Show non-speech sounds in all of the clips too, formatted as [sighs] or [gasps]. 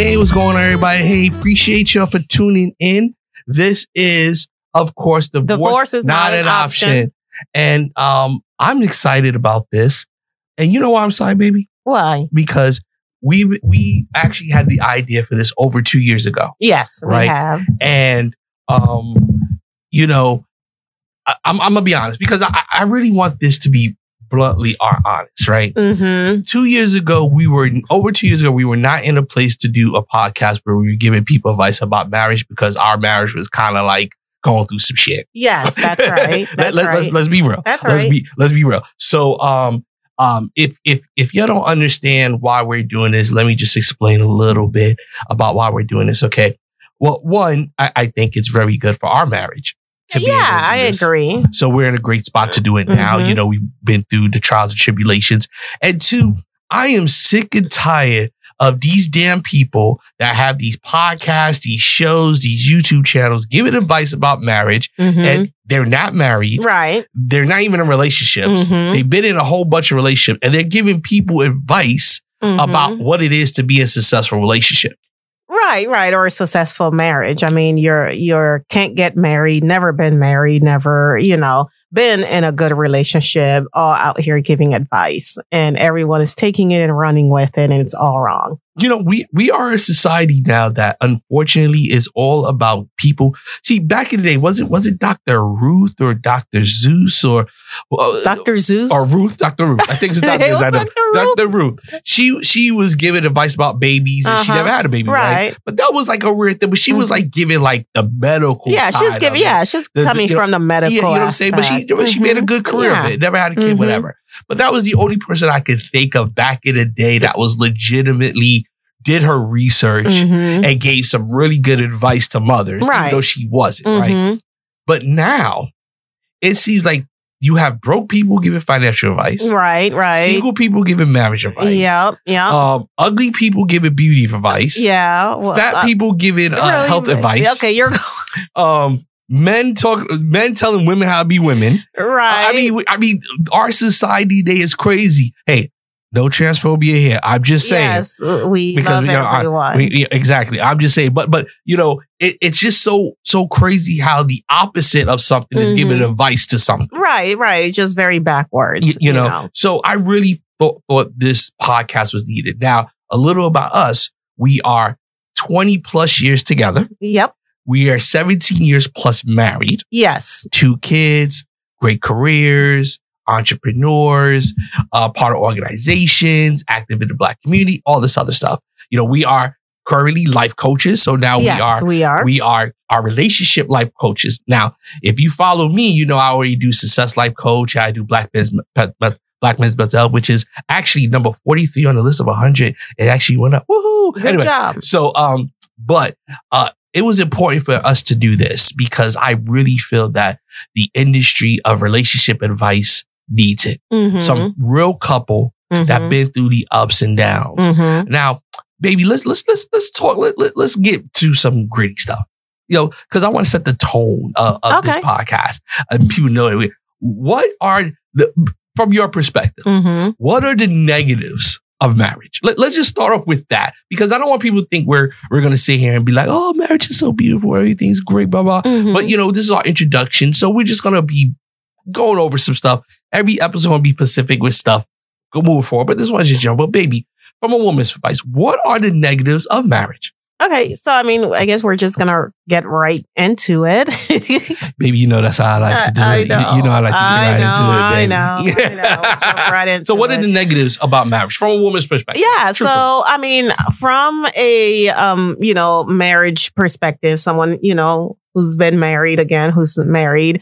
Hi. Hello, everyone. Hey, what's going on, everybody? Hey, appreciate y'all for tuning in. This is, of course, the divorce, Divorce is not an option. And um, I'm excited about this. And you know why I'm excited, baby? Why? Because we we actually had the idea for this over two years ago. Yes, we Right. have. And um, you know, I, I'm, I'm gonna be honest because I, I really want this to be bluntly are honest, right? Mm-hmm. two years ago, we were over two years ago, we were not in a place to do a podcast where we were giving people advice about marriage because our marriage was kind of like going through some shit. Yes, that's [laughs] right. That's let, right. Let's, let's be real. That's let's right. Be, let's be real. So, um, um, if if if you don't understand why we're doing this, let me just explain a little bit about why we're doing this. Okay. Well, one, I, I think it's very good for our marriage. To be able to yeah, I agree. So we're in a great spot to do it now. Mhm. You know, we've been through the trials and tribulations. And two, I am sick and tired of these damn people that have these podcasts, these shows, these YouTube channels giving advice about marriage Mhm. and they're not married. right. They're not even in relationships. Mhm. They've been in a whole bunch of relationships and they're giving people advice Mhm. about what it is to be in a successful relationship. Right, right, or a successful marriage. I mean, you're you're can't get married, never been married, never, you know, been in a good relationship, all out here giving advice, and everyone is taking it and running with it, and it's all wrong. you know, we we are a society now that unfortunately is all about people. See, back in the day, was it was it Dr. Ruth or Dr. Seuss or uh, Dr. Seuss or Ruth? Dr. Ruth. I think it's [laughs] Dr. It was Dr. Ruth. Dr. Ruth. She she was giving advice about babies and she Uh-huh. never had a baby, right? Right. But that was like a weird thing. But she was Mhm. like giving like the medical. Yeah, She was giving. Yeah, she's The- the- coming know, from the medical. Yeah, you know what I'm saying? But she she made a Mhm. good career Yeah. of it. Never had a kid, Mhm. whatever. But that was the only person I could think of back in the day that was legitimately did her research Mhm. and gave some really good advice to mothers, Right. even though she wasn't, right? Mhm. But now it seems like you have broke people giving financial advice, Right, right. single people giving marriage advice, Yep, yep. um, ugly people giving beauty advice, yeah. well, fat uh, people giving uh, really? health advice, Okay, you're [laughs] um, men talk, men telling women how to be women. right. I mean, I mean, our society today is crazy. Hey, no transphobia here. I'm just saying. yes, uh, we Because, love you know, I- everyone. We- yeah, exactly. I'm just saying, but but you know, it, it's just so so crazy how the opposite of something is giving Mhm. advice to something. right, right. Just very backwards. You, you know? so I really thought thought this podcast was needed. Now, a little about us: we are 20 plus years together. Yep. We are 17 years plus married, Yes. two kids, great careers, entrepreneurs, uh, part of organizations, active in the black community, all this other stuff. You know, we are currently life coaches. So now yes, we are we are. we are our relationship life coaches. Now, if you follow me, you know I already do success life coach. I do black men's black men's mental health, which is actually number 43 on the list of 100. It actually went up. Woohoo. Good anyway, job. so um, but uh it was important for us to do this because I really feel that the industry of relationship advice needs it. Mhm, Some real couple that mhm, been through the ups and downs. mhm. Now, baby, let's let's let's let's talk. Let, let, let's get to some gritty stuff. You know, because I want to set the tone of, of this podcast, and people know it. What are the from your perspective? Mhm. What are the negatives of marriage? Let, let's just start off with that because I don't want people to think we're we're going to sit here and be like, "Oh, marriage is so beautiful, everything's great, blah blah." Mhm. But you know, this is our introduction, so we're just going to be going over some stuff. Every episode going to be specific with stuff. Go move forward, but this one's just general. But baby, from a woman's advice, what are the negatives of marriage? Okay, so I mean, I guess we're just gonna get right into it. [laughs] Baby, you know that's how I like to do I it. You- know. You know I like to get I right know, into it, I know, I know. [laughs] Right into so, what it. are the negatives about marriage from a woman's perspective? Yeah, Truthfully. so I mean, from a um, you know, marriage perspective, someone, you know, who's been married again, who's married,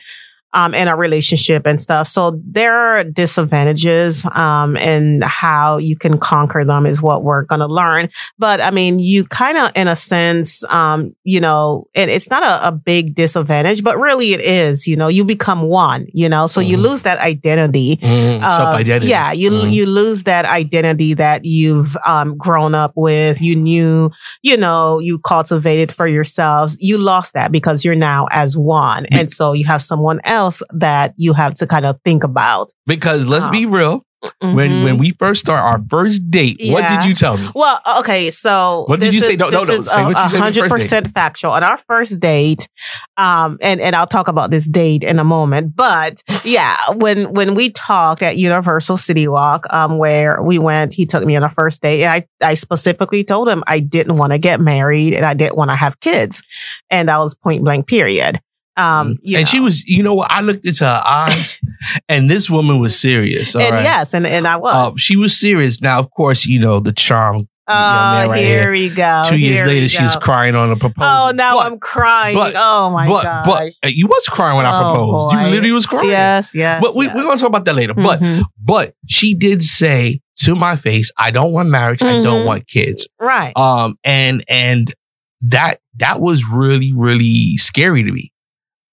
um, in a relationship and stuff. So there are disadvantages, um, and how you can conquer them is what we're going to learn. But I mean, you kind of, in a sense, um, you know, and it's not a, a big disadvantage, but really it is, you know, you become one, you know, so you Mhm. lose that identity. Mm, Uh, self-identity. Yeah, you Mhm. you lose that identity that you've um, grown up with. You knew, you know, you cultivated for yourselves. You lost that because you're now as one, and so you have someone else that you have to kind of think about. Because let's Um, be real, When Mhm. when we first start our first date, what did you tell me? Well, okay, so What did this you say? is- No, no, this no, is say what you a said on the first hundred percent factual. On our first date, um, and and I'll talk about this date in a moment. But yeah, when when we talked at Universal City Walk, um, where we went, he took me on a first date, and I I specifically told him I didn't want to get married and I didn't want to have kids, and that was point blank. Period. Um, you Mm. and she was, you know what? I looked into her eyes, [laughs] and this woman was serious. And right. yes, and and I was. Uh, she was serious. Now, of course, you know the charm. oh, right here we go. Two years Here later, we she's crying on a proposal. Oh, now But- I'm crying. but- oh my but, god. But uh, you was crying when I Oh, proposed. boy. You literally was crying. Yes, yes. But we, yes. we're going to talk about that later. But Mhm. but she did say to my face, I don't want marriage. I don't Mhm. want kids. right. Um, and and that that was really really scary to me.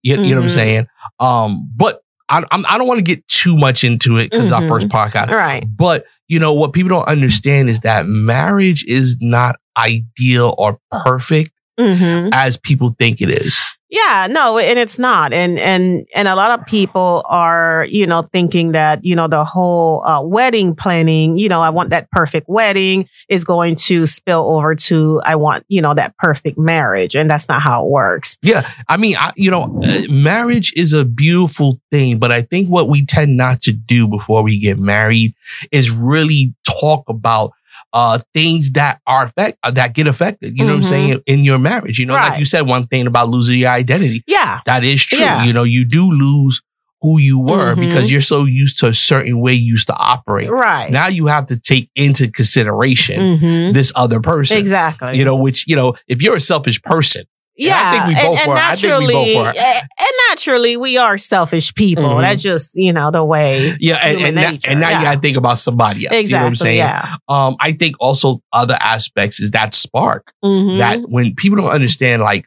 You, you know what I'm Mhm. saying? Um, but I I'm, I don't want to get too much into it because our Mhm. first podcast. right. But you know what people don't understand is that marriage is not ideal or perfect hmm as people think it is. Yeah, no, and it's not, and and and a lot of people are, you know, thinking that you know the whole uh, wedding planning, you know, I want that perfect wedding is going to spill over to I want, you know, that perfect marriage, and that's not how it works. Yeah, I mean, I, you know, uh, marriage is a beautiful thing, but I think what we tend not to do before we get married is really talk about uh things that are affect uh, that get affected. You know what I'm Mhm. saying in your marriage. You know, like you said, one thing about losing your identity Yeah, that is true. Yeah. You know, you do lose who you were Mhm. because you're so used to a certain way you used to operate. right. Now you have to take into consideration hmm this other person. Exactly. You know, which you know, if you're a selfish person, Yeah, I think we both and, were. and I think we naturally, both were. and naturally, we are selfish people. Mhm. That's just you know the way. Yeah, and, and, now, and now you gotta think about somebody else. Exactly. You know what I'm saying? Yeah. Um, I think also other aspects is that spark Mm-hmm. that when people don't understand like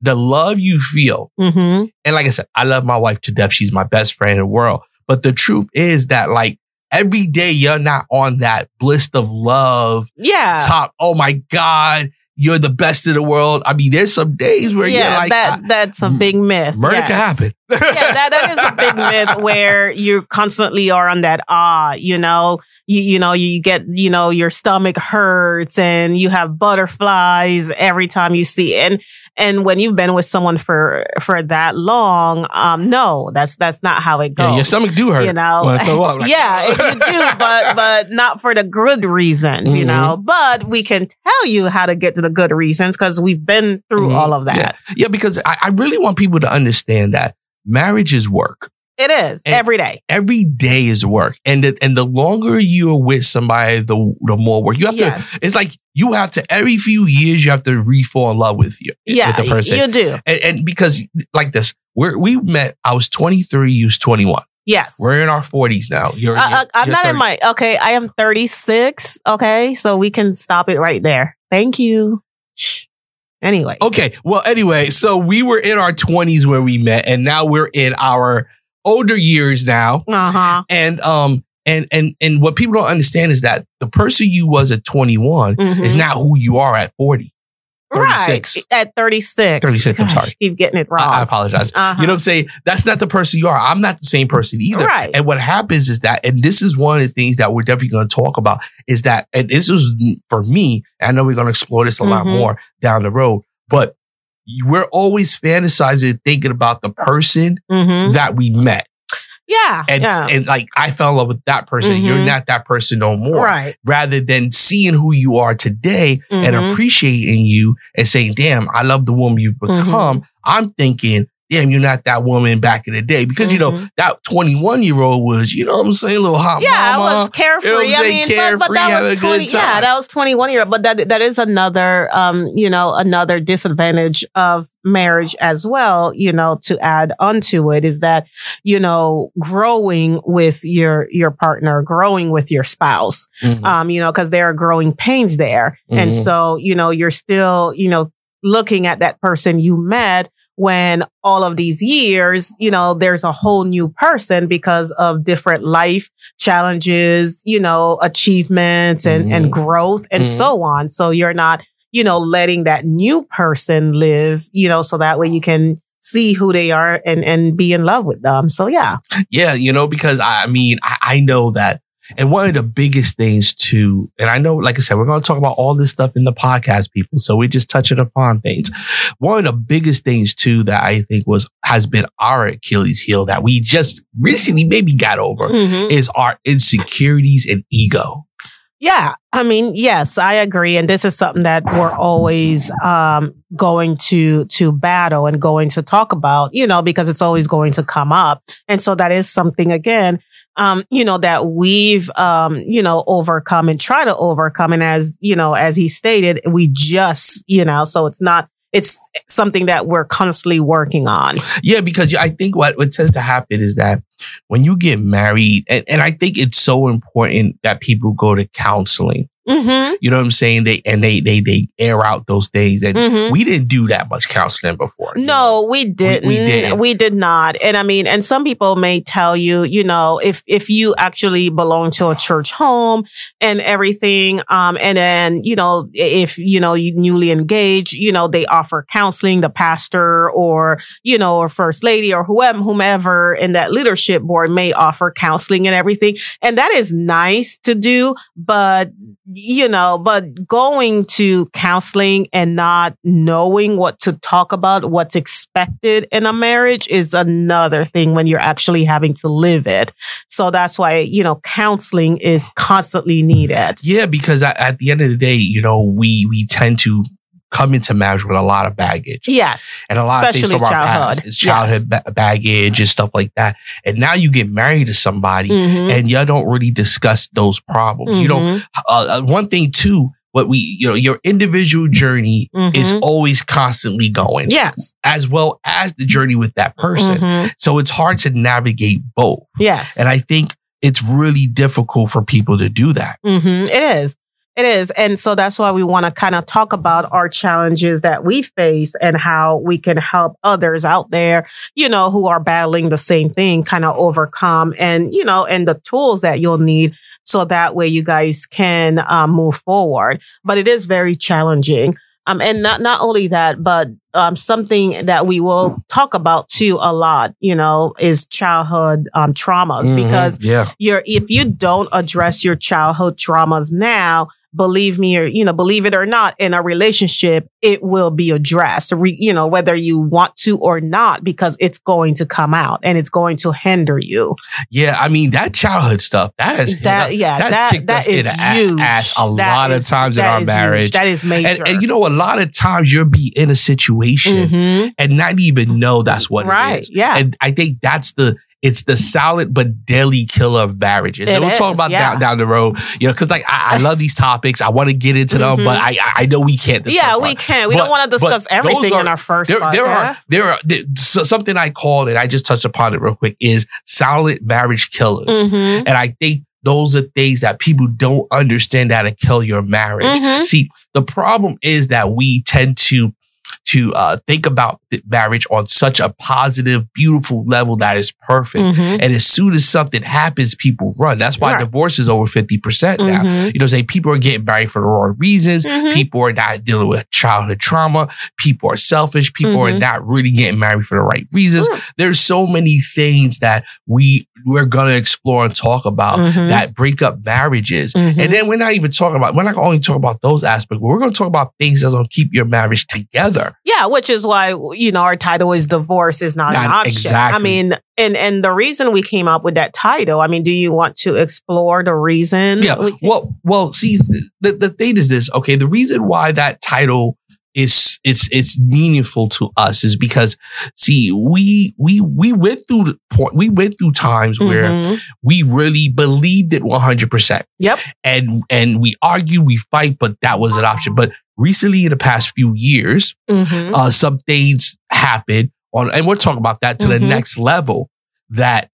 the love you feel, mm-hmm. and like I said, I love my wife to death. She's my best friend in the world. But the truth is that like every day you're not on that bliss of love Yeah. top. Oh my God, you're the best in the world. I mean, there's some days where yeah, you're like, that that's a big myth. murder yes. can happen. [laughs] yeah, that, that is a big myth [laughs] where you constantly are on that ah, you know, you you know, you get, you know, your stomach hurts and you have butterflies every time you see It. and and when you've been with someone for for that long, um, no, that's that's not how it goes. Yeah, your stomach do hurt. you know when I throw up, [laughs] like- yeah you do [laughs] but but not for the good reasons you Mhm. know but we can tell you how to get to the good reasons because we've been through Mhm. all of that Yeah, because I, I really want people to understand that marriage is work. It is And- every day Every day is work, and the, and the longer you're with somebody, the the more work you have yes to. It's like you have to every few years you have to re-fall in love with you yeah with the person, you do and, and because like this, we we met. I was 23, you was 21. yes We're in our 40s now. You're, uh, uh, you're- i'm you're not 30. in my okay i am 36 okay so we can stop it right there thank you anyway Okay. Well, anyway, so we were in our 20s where we met, and now we're in our older years now. uh-huh And um and and and what people don't understand is that the person you was at 21 Mhm. is not who you are at 40. 36. right at 36 36, I'm sorry. keep getting it I, I apologize. uh-huh. You know what I'm saying? That's not the person you are. I'm not the same person either. right And what happens is that, and this is one of the things that we're definitely going to talk about, is that, and this is for me, I know we're going to explore this a lot Mhm. more down the road, but we're always fantasizing, thinking about the person hmm that we met. yeah And, yeah and like, I fell in love with that person. You're Mhm. not that person no more. right Rather than seeing who you are today and Mhm. appreciating you and saying, damn, I love the woman you've Mm-hmm. become. I'm thinking, damn, you're not that woman back in the day. Because, you know, Mhm. that 21 year old was, you know what I'm saying, little hot Yeah, I was carefree. You know I mean, but, but that was twenty. Yeah, that was twenty one year. Old. But that that is another, um, you know, another disadvantage of marriage as well. You know, to add onto it is that you know growing with your your partner, growing with your spouse. Mhm. Um, you know, because there are growing pains there, and Mhm. so you know you're still you know looking at that person you met when all of these years, you know, there's a whole new person because of different life challenges, you know, achievements and, Mhm. and growth and Mhm. so on. So you're not, you know, letting that new person live, you know, so that way you can see who they are and, and be in love with them. So yeah. yeah, you know, because I I mean, I, I know that And one of the biggest things too, and I know, like I said, we're going to talk about all this stuff in the podcast, people. So we're just touching upon things. One of the biggest things too that I think was has been our Achilles heel that we just recently maybe got over Mhm. is our insecurities and ego. Yeah, I mean, yes, I agree, and this is something that we're always um, going to to battle and going to talk about, you know, because it's always going to come up, and so that is something again, um, you know, that we've um, you know overcome and try to overcome, and as you know, as he stated, we just you know, so it's not. It's something that we're constantly working on. Yeah, because I think what, what tends to happen is that when you get married, and, and I think it's so important that people go to counseling. Mm-hmm. You know what I'm saying? They and they they they air out those things, and Mm-hmm. we didn't do that much counseling before. you know? No, we didn't. we didn't. We did not. And I mean, and some people may tell you, you know, if if you actually belong to a church home and everything, um, and then you know, if you know you newly engaged, you know, they offer counseling, the pastor or you know, or first lady or whoever, whomever in that leadership board may offer counseling and everything, and that is nice to do, but you know, but going to counseling and not knowing what to talk about, what's expected in a marriage is another thing when you're actually having to live it. So that's why, you know, counseling is constantly needed. Yeah, because at, the end of the day, you know, we we tend to come into marriage with a lot of baggage. Yes. And a lot Especially of things from our past. It's childhood ba- baggage and stuff like that. And now you get married to somebody Mhm. and you don't really discuss those problems. You don't Mhm. uh, uh, one thing too, what we, you know, your individual journey is Mhm. always constantly going, Yes. as well as the journey with that person. Mhm. So it's hard to navigate both. Yes. And I think it's really difficult for people to do that. hmm It is. It is. And so that's why we want to kind of talk about our challenges that we face and how we can help others out there, you know, who are battling the same thing, kind of overcome and, you know, and the tools that you'll need. So that way you guys can um, move forward. But it is very challenging. Um, and not, not only that, but um, something that we will talk about too a lot, you know, is childhood um, traumas Mhm. because yeah, your if you don't address your childhood traumas now believe me or you know believe it or not in a relationship it will be addressed Re, you know whether you want to or not because it's going to come out and it's going to hinder you yeah. I mean that childhood stuff that is that yeah that that in is huge ass a That lot of times in our is huge. marriage. that is major and, and you know, a lot of times you'll be in a situation Mhm. and not even know that's what right is. yeah And I think that's the it's the silent but deadly killer of marriages. It and we'll talk about yeah. down down the road, you know, because like I, I love these topics. I want to get into them, Mhm. but I I- know we can't. discuss yeah we can't. we But- don't want to discuss everything are- in our first there, there are there are there, so- something I called and I just touched upon it real quick is silent marriage killers, Mhm. and I think those are things that people don't understand how to kill your marriage. Mhm. See, the problem is that we tend to to uh, think about marriage on such a positive, beautiful level that is perfect. Mhm. And as soon as something happens, people run. That's why Right. divorce is over 50% now. Mhm. You know, say people are getting married for the wrong reasons. Mhm. People are not dealing with childhood trauma. People are selfish. People are Mhm. not really getting married for the right reasons. Mm. There's so many things that we we're gonna explore and talk about Mhm. that break up marriages. Mhm. And then we're not even talking about we're not gonna only talk about those aspects, but we're gonna talk about things that's gonna keep your marriage together. Yeah, which is why you know our title is divorce is not, an option. exactly. I mean, and and the reason we came up with that title. I mean, do you want to explore the reason? Yeah. We- Well, well, see, the, the thing is this, okay, the reason why that title is it's it's meaningful to us is because see, we we we went through the point we went through times where Mhm. we really believed it 100%. Yep. And and we argue, we fight, but that was an option. But recently in the past few years, Mhm. uh, some things happened on, and we'll talk about that to the Mhm. next level that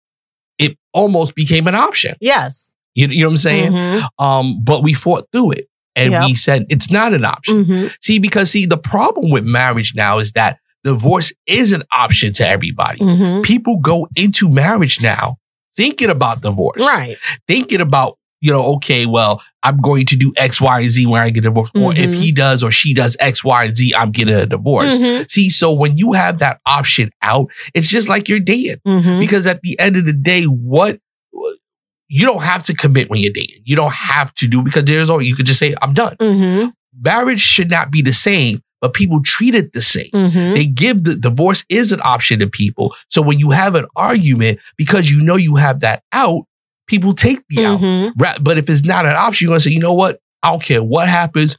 it almost became an option. Yes. You, you know what I'm saying? Mhm. Um, but we fought through it and Yep. we said it's not an option. Mhm. See, because see, the problem with marriage now is that divorce is an option to everybody. Mhm. People go into marriage now thinking about divorce, Right. thinking about, you know, okay, well, I'm going to do X, Y, and Z when I get divorced. Or if Mhm. he does or she does X, Y, and Z, I'm getting a divorce. Mhm. See, so when you have that option out, it's just like you're dating Mhm. because at the end of the day, what you don't have to commit when you're dating. You don't have to do because there's all you could just say, I'm done. Mm-hmm. Marriage should not be the same, but people treat it the same. Mm-hmm. They give the divorce is an option to people. So when you have an argument, because you know you have that out, people take the out. Mhm. Ra- But if it's not an option, you're gonna say, you know what? I don't care what happens.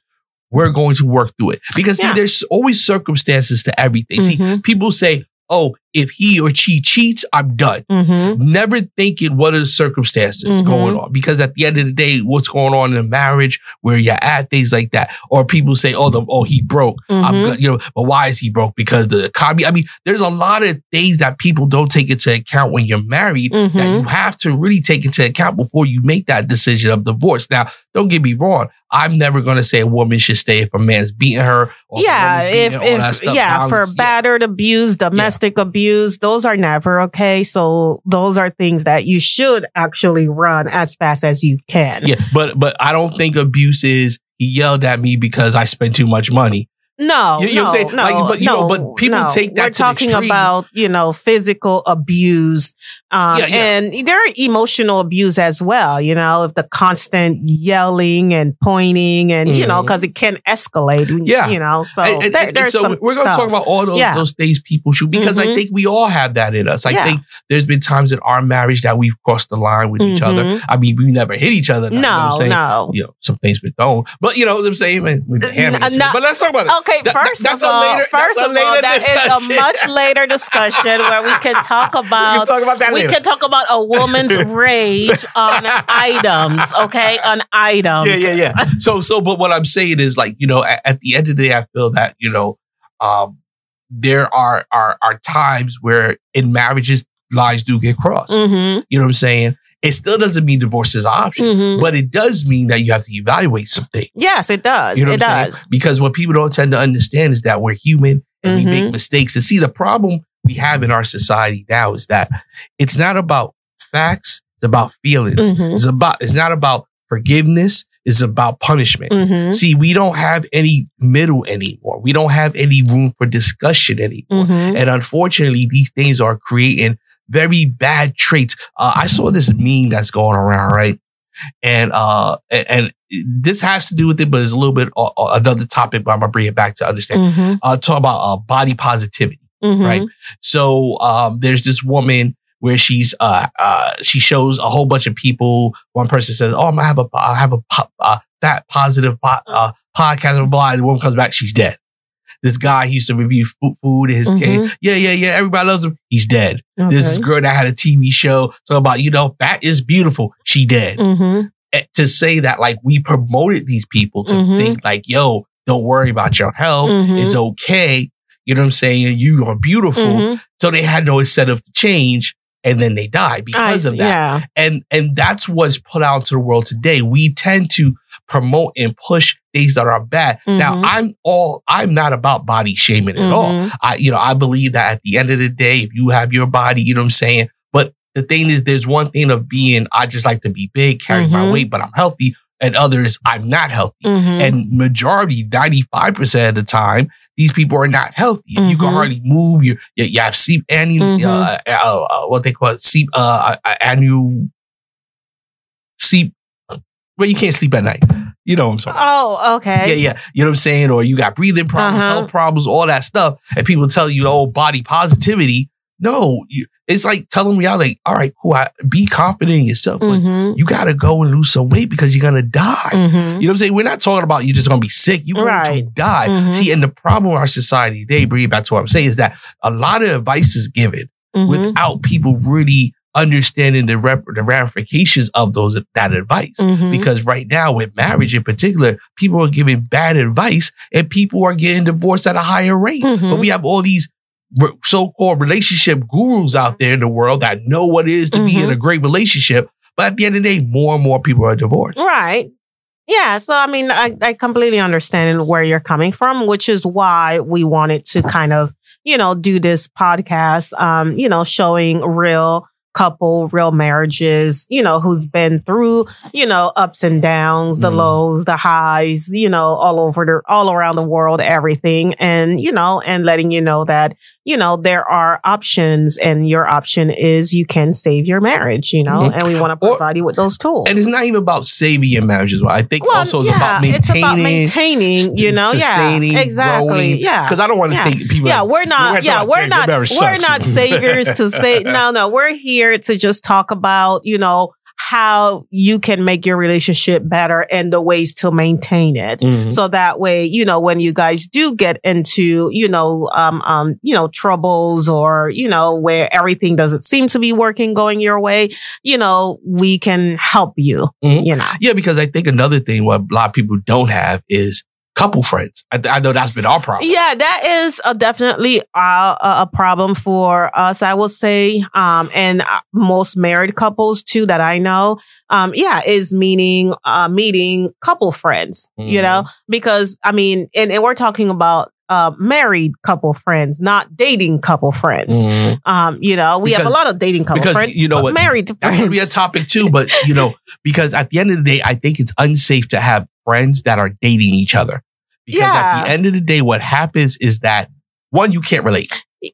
We're going to work through it. Because Yeah. see, there's always circumstances to everything. See, Mhm. people say, oh, if he or she cheats, I'm done. Mhm. Never thinking what are the circumstances Mhm. going on. Because at the end of the day, what's going on in a marriage, where you're at, things like that. Or people say, oh, the, oh, he broke. I'm Mhm. good. You know, but why is he broke? Because the economy. I mean, there's a lot of things that people don't take into account when you're married that Mhm. you have to really take into account before you make that decision of divorce. Now, don't get me wrong. I'm never going to say a woman should stay if a man's beating her. Or yeah, if beating her, all that if yeah, for battered abuse, domestic abuse, those are never okay. So those are things that you should actually run as fast as you can. Yeah, but but I don't think abuse is he yelled at me because I spent too much money. No, You- you know what I'm saying? no, Like, but, you no, know, but people no. take that We're to talking about you know physical abuse, um, Yeah, yeah. and there are emotional abuse as well. You know, if the constant yelling and pointing, and you know, because it can escalate. Yeah. you know, so And- and- there, and so we're going to talk about all those, Yeah. those things people should because I Mhm. think we all have that in us. I think there's been times in our marriage that we've crossed the line with each other. Mhm. I mean, we never hit each other. you know I'm No, saying? no. You know, some things we don't. But you know what I'm saying? We've been hammering N- this no. But let's talk about it. Okay, That- that- first that's of a all, later- first that's a of all, that is discussion. a much later [laughs] discussion where we can talk we can about talk about that we can talk about a woman's [laughs] rage on items, okay? On items. yeah, yeah, yeah. So, so, but what I'm saying is, like, you know, at, at the end of the day, I feel that you know, um, there are are are times where in marriages lines do get crossed. Mm-hmm. You know what I'm saying? It still doesn't mean divorce is an option, Mm-hmm. but it does mean that you have to evaluate some things. Yes, it does. You know it what I'm saying? does. Because what people don't tend to understand is that we're human and we Mhm. make mistakes. And see, the problem we have in our society now is that it's not about facts, it's about feelings. Mhm. It's about it's not about forgiveness, it's about punishment. Mm-hmm. See, we don't have any middle anymore. We don't have any room for discussion anymore. Mm-hmm. And unfortunately, these things are creating very bad traits. Uh, I saw this meme that's going around, right? And uh, and, and this has to do with it, but it's a little bit uh, uh, another topic. But I'm gonna bring it back to understand. Mm-hmm. Uh, talk about uh, body positivity, Mm-hmm. right? So um, there's this woman where she's uh, uh, she shows a whole bunch of people. One person says, "Oh, I'm gonna have a I have a uh, fat positive po- uh, podcast." Blah, blah. The woman comes back, she's dead. This guy he used to review food, food in his Mhm. cave. Yeah, yeah, yeah. Everybody loves him. He's dead. There's this Okay. girl that had a TV show talking about, you know, fat is beautiful. She dead. Mm-hmm. And to say that, like, we promoted these people to Mhm. think, like, yo, don't worry about your health. Mhm. It's okay. You know what I'm saying? You are beautiful. Mhm. So they had no incentive to change. And then they die because I- of that Yeah. and and that's what's put out into the world today. We tend to promote and push things that are bad. Now, Mhm. I'm all I'm not about body shaming at all. Mhm. I you know I believe that at the end of the day, if you have your body, you know what I'm saying. But the thing is, there's one thing of being I just like to be big, carry my Mhm. weight, but I'm healthy, and others I'm not healthy. Mhm. And majority, 95% of the time, these people are not healthy. You can Mhm. hardly move. You, you, you have sleep annual, Mhm. uh, uh, uh, what they call it, sleep, uh, uh, annual sleep. Well, you can't sleep at night. You know what I'm talking about. Oh, okay. Yeah, yeah. You know what I'm saying? Or you got breathing problems, Uh-huh. health problems, all that stuff. And people tell you, oh, body positivity. No, you, it's like telling me, out like, all right, cool. I, be confident in yourself, but Mm-hmm. you got to go and lose some weight because you're going to die. Mm-hmm. You know what I'm saying? We're not talking about you just gonna be sick. You're going to Right. die. Mhm. See, and the problem in our society today, bring it back to what I'm saying, is that a lot of advice is given Mm-hmm. without people really understanding the rep- the ramifications of those that advice. Mhm. Because right now, with marriage in particular, people are giving bad advice and people are getting divorced at a higher rate. Mhm. But we have all these so-called relationship gurus out there in the world that know what it is to be Mhm. in a great relationship. But at the end of the day, more and more people are divorced. Right. Yeah. So, I mean, I, I completely understand where you're coming from, which is why we wanted to kind of, you know, do this podcast, um, you know, showing real couple, real marriages, you know, who's been through, you know, ups and downs, the Mhm. lows, the highs, you know, all over the, all around the world, everything. And, you know, and letting you know that, you know, there are options and your option is you can save your marriage, you know, Mhm. and we want to Or- provide you with those tools. And it's not even about saving your marriage as well. I think also it's about maintaining, it's about maintaining, you know, sustaining, yeah, exactly, growing. yeah. Because I don't want to Yeah. think people. yeah, we're we're not. Yeah, we're "Dang, not. We're sucks." not saviors to say no, no. We're here to just talk about you know how you can make your relationship better and the ways to maintain it. Mhm. So that way, you know, when you guys do get into, you know, um, um, you know, troubles or, you know, where everything doesn't seem to be working, going your way, you know, we can help you, Mhm. you know. Yeah, because I think another thing what a lot of people don't have is couple friends. I, I know that's been our problem. Yeah, that is a definitely uh, a a problem for us, I will say, um, and uh, most married couples too that I know. Um, yeah, is meaning uh, meeting couple friends, you Mhm. know, because I mean, and, and we're talking about uh, married couple friends, not dating couple friends. Mhm. Um, you know, we have a lot of dating couple because friends, you know what? married That's friends. to be a topic too, [laughs] but you know, because at the end of the day, I think it's unsafe to have friends that are dating each other. Because at the end of the day, what happens is that one, you can't relate.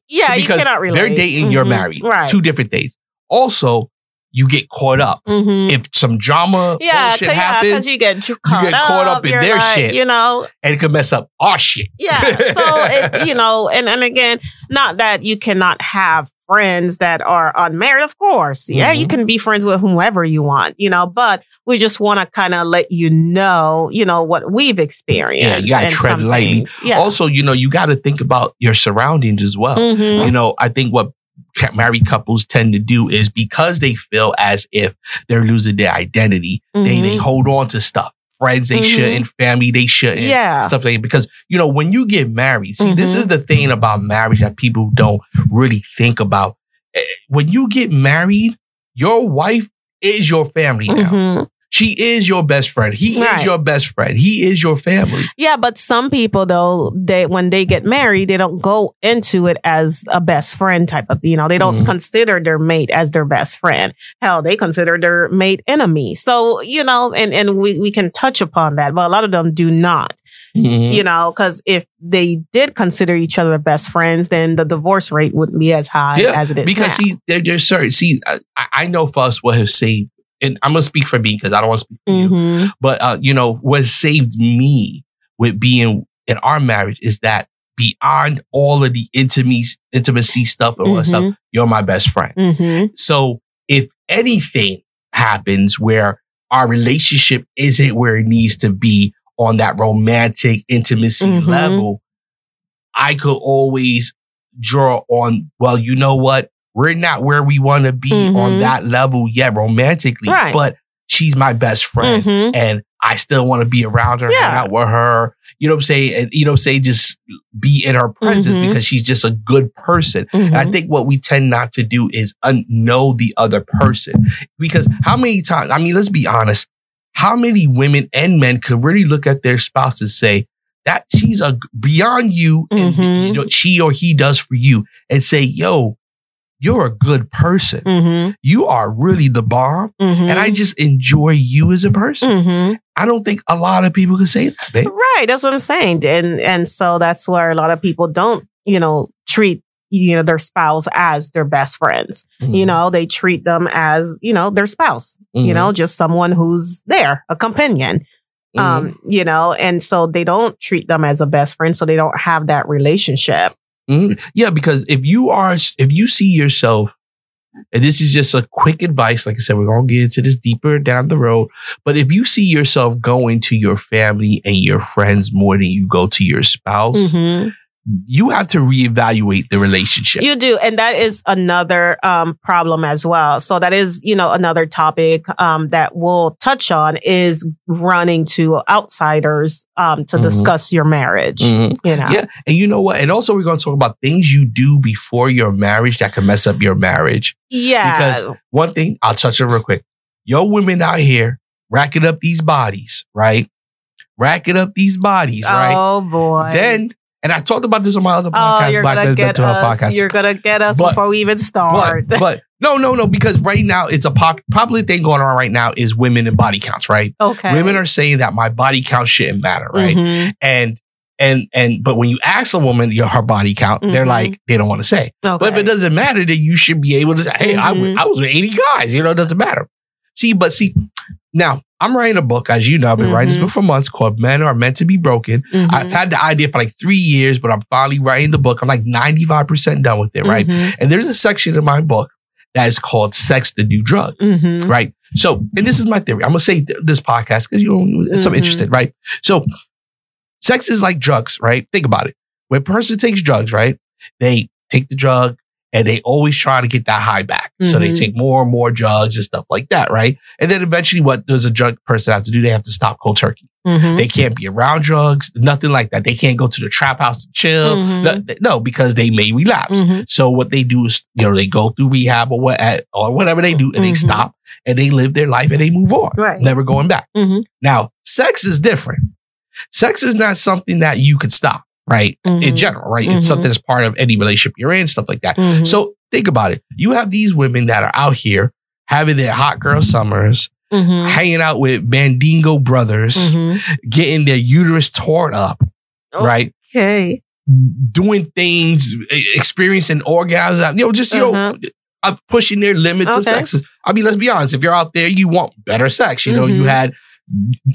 yeah, you because cannot relate. They're dating, you're Mhm. married. right? Two different things. Also, you get caught up. Mhm. If some drama Yeah, yeah, happens, because you get you get caught up in their like, shit. You know, and it could mess up our shit. yeah. So it, you [laughs] know, and and again, not that you cannot have friends that are unmarried. Of course, yeah, you Mhm. can be friends with whomever you want, you know. But we just want to kind of let you know, you know, what we've experienced. Yeah, you gotta tread lightly. Yeah. Also, you know, you got to think about your surroundings as well. Mhm. You know, I think what married couples tend to do is because they feel as if they're losing their identity, they they Mhm. hold on to stuff. Friends they Mhm. shouldn't, family they shouldn't, Yeah. stuff like that. Because you know, when you get married, see, this Mhm. is the thing about marriage that people don't really think about. Eh, When you get married, your wife is your family now. Mhm. She is your best friend. He is your best friend. He is your family. Yeah, but some people though, they when they get married, they don't go into it as a best friend type of, you know, they don't Mhm. consider their mate as their best friend. Hell, they consider their mate enemy. So, you know, and and we we can touch upon that, but a lot of them do not. Mhm. You know, cuz if they did consider each other best friends, then the divorce rate wouldn't be as high Yeah, as it is because now. see, there's certain see. I, I know us what has saved, and I'm gonna speak for me because I don't want to speak for you. Mhm. But uh, you know what saved me with being in our marriage is that beyond all of the intimacy, intimacy stuff and all that stuff, Mhm. you're my best friend. Mhm. So if anything happens where our relationship isn't where it needs to be on that romantic intimacy Mhm. level, I could always draw on, well, you know what? We're not where we want to be Mhm. on that level yet romantically, Right. but she's my best friend Mhm. and I still want to be around her, hang out with her. You know what I'm saying? And you know what I'm saying? Just be in her presence Mhm. because she's just a good person. And I Mhm. think what we tend not to do is un- know the other person. Because how many times, I mean, let's be honest, how many women and men could really look at their spouse and say, that she's a beyond you and Mhm. you know, she or he does for you and say, yo, you're a good person. Mhm. You are really the bomb. Mhm. And I just enjoy you as a person. Mhm. I don't think a lot of people can say that, babe. Right. That's what I'm saying. And and so that's where a lot of people don't, you know, treat you know their spouse as their best friends. Mm-hmm. You know, they treat them as, you know, their spouse, you Mhm. know, just someone who's there, a companion. Mhm. Um, you know, and so they don't treat them as a best friend, so they don't have that relationship. Mhm. Yeah, because if you are, if you see yourself, and this is just a quick advice, like I said, we're going to get into this deeper down the road. But if you see yourself going to your family and your friends more than you go to your spouse, Mhm. You have to reevaluate the relationship. You do, and that is another um, problem as well. So that is, you know, another topic um, that we'll touch on is running to outsiders um, to Mhm. discuss your marriage. Mhm. You know, Yeah. And you know what? And also, we're going to talk about things you do before your marriage that can mess up your marriage. yeah, Because one thing, I'll touch on real quick. Yo, women out here racking up these bodies, right? Racking up these bodies, right? Oh boy. Then, and I talked about this on my other oh, podcast, you're Black gonna get us. podcast. You're gonna get us But- before we even start. But, but [laughs] no, no, no, because right now it's a pop, popular thing going on right now is women and body counts, right? okay. Women are saying that my body count shouldn't matter, right? Mhm. And And and but when you ask a woman your her body count, they're Mhm. like they don't want to say. Okay. But if it doesn't matter, then you should be able to say, "Hey, I, was, Mhm. I was with eighty guys." You know, it doesn't matter. See, but see, now I'm writing a book, as you know, I've been writing this Mhm. book for months called "Men Are Meant to Be Broken." Mhm. I've had the idea for like three years, but I'm finally writing the book. I'm like 95 percent done with it, right? Mhm. And there's a section in my book that is called "Sex: The New Drug." Mhm. right? So, and this is my theory. I'm gonna say th- this podcast because you know it's I'm Mhm. interested, right? So, sex is like drugs, right? Think about it. When a person takes drugs, right? They take the drug and they always try to get that high back. So they Mhm. take more and more drugs and stuff like that, right? And then eventually, what does a drug person have to do? They have to stop cold turkey. Mhm. They can't be around drugs, nothing like that. They can't go to the trap house to chill. Mhm. No, No, because they may relapse. Mhm. So what they do is, you know, they go through rehab or what, or whatever they do, and they Mhm. stop and they live their life and they move on, Right. never going back. Now, sex is different. Sex is not something that you could stop, right? In Mhm. general, right? Mhm. It's something that's part of any relationship you're in, stuff like that. Mhm. So think about it. You have these women that are out here having their hot girl summers, Mhm. hanging out with Mandingo brothers, Mhm. getting their uterus torn up, Oh. right? Okay. doing things, experiencing orgasms, you know, just, you know, Uh-huh. uh, pushing their limits of sex. I mean, let's be honest. If you're out there, you want better sex. You know, you Mhm. had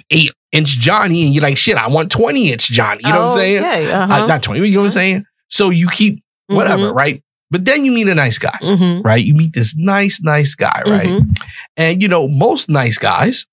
eight inch Johnny and you're like, shit, I want 20 inch Johnny. You know what I'm saying? Okay. Uh, Uh-huh. not 20, you know what I'm saying? So you keep whatever, right? But then you meet a nice guy, Mhm. right? You meet this nice, nice guy, right? Mhm. And you know, most nice guys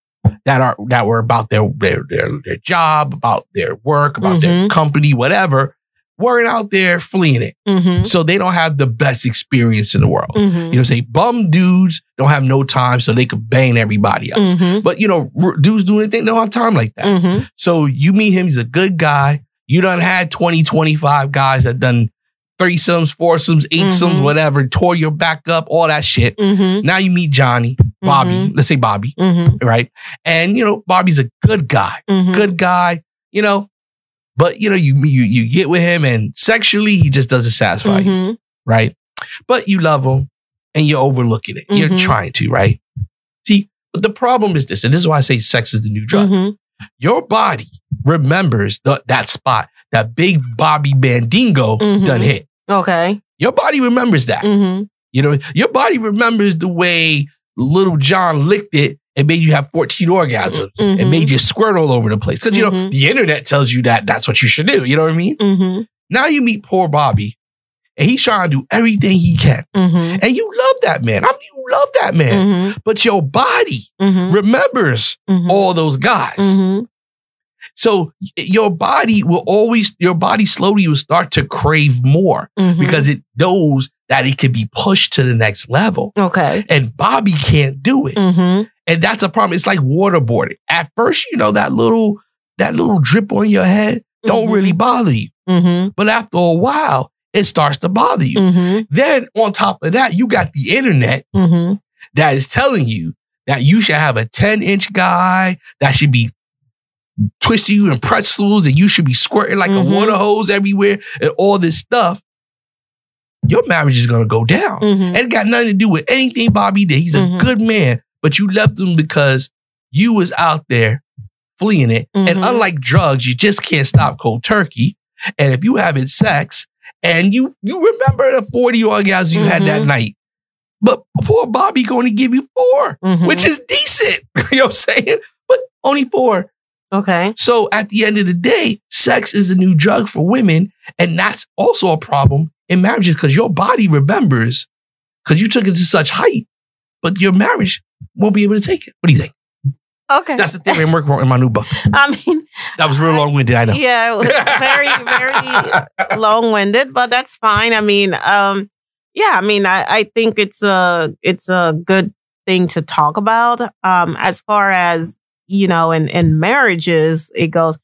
that are that were about their their their, their job, about their work, about their Mhm. company, whatever, weren't out there fleeing it. Mhm. So they don't have the best experience in the world. Mhm. You know, say bum dudes don't have no time, so they could bang everybody else. Mhm. But you know, r- dudes doing anything, they don't have time like that. Mhm. So you meet him, he's a good guy. You done had 20, 25 guys that done threesomes, foursomes, eightsomes, Mhm. whatever, tore your back up, all that shit. Mhm. Now you meet Johnny, Bobby, let's say Bobby, right? And you know, Bobby's a good guy, good guy, you know. But you know, you you you get with him and sexually he just doesn't satisfy you, Mhm. right? But you love him and you're overlooking it. You're Mhm. trying to, right? See, but the problem is this, and this is why I say sex is the new drug. Mhm. Your body remembers the, that spot, that big Bobby Bandingo Mhm. done hit. Okay. Your body remembers that. Mhm. You know, your body remembers the way little John licked it and made you have 14 orgasms and Mhm. made you squirt all over the place. Because, you know, Mhm. the internet tells you that that's what you should do. You know what I mean? Mhm. Now you meet poor Bobby and he's trying to do everything he can. Mhm. And you love that man. I mean, you love that man. Mhm. But your body Mhm. remembers all those guys. So your body will always, your body slowly will start to crave more Mhm. because it knows that it can be pushed to the next level. Okay. And Bobby can't do it. Mhm. And that's a problem. It's like waterboarding. At first, you know, that little, that little drip on your head don't Mhm. really bother you. Mhm. But after a while, it starts to bother you. Mhm. Then on top of that, you got the internet Mhm. that is telling you that you should have a 10 inch guy that should be twisting you in pretzels and you should be squirting like a water hose everywhere and all this stuff. Your marriage is going to go down. Mhm. And it got nothing to do with anything Bobby did. He's a Mhm. good man, but you left them because you was out there fleeing it. And Mhm. unlike drugs, you just can't stop cold turkey. And if you having sex and you you remember the 40 orgasms you had that Mhm. night, but poor Bobby going to give you 4 Mhm. which is decent. [laughs] you know what I'm saying? But only four. okay. So at the end of the day, sex is a new drug for women. And that's also a problem in marriages because your body remembers because you took it to such height, but your marriage won't be able to take it. What do you think? Okay. That's the theory I'm working on in my new book. [laughs] I mean, That was real long winded, I know. yeah, it was [laughs] very, very long winded, but that's fine. I mean, um, yeah, I mean, I, I think it's a it's a good thing to talk about. Um, as far as you know, in in marriages, it goes.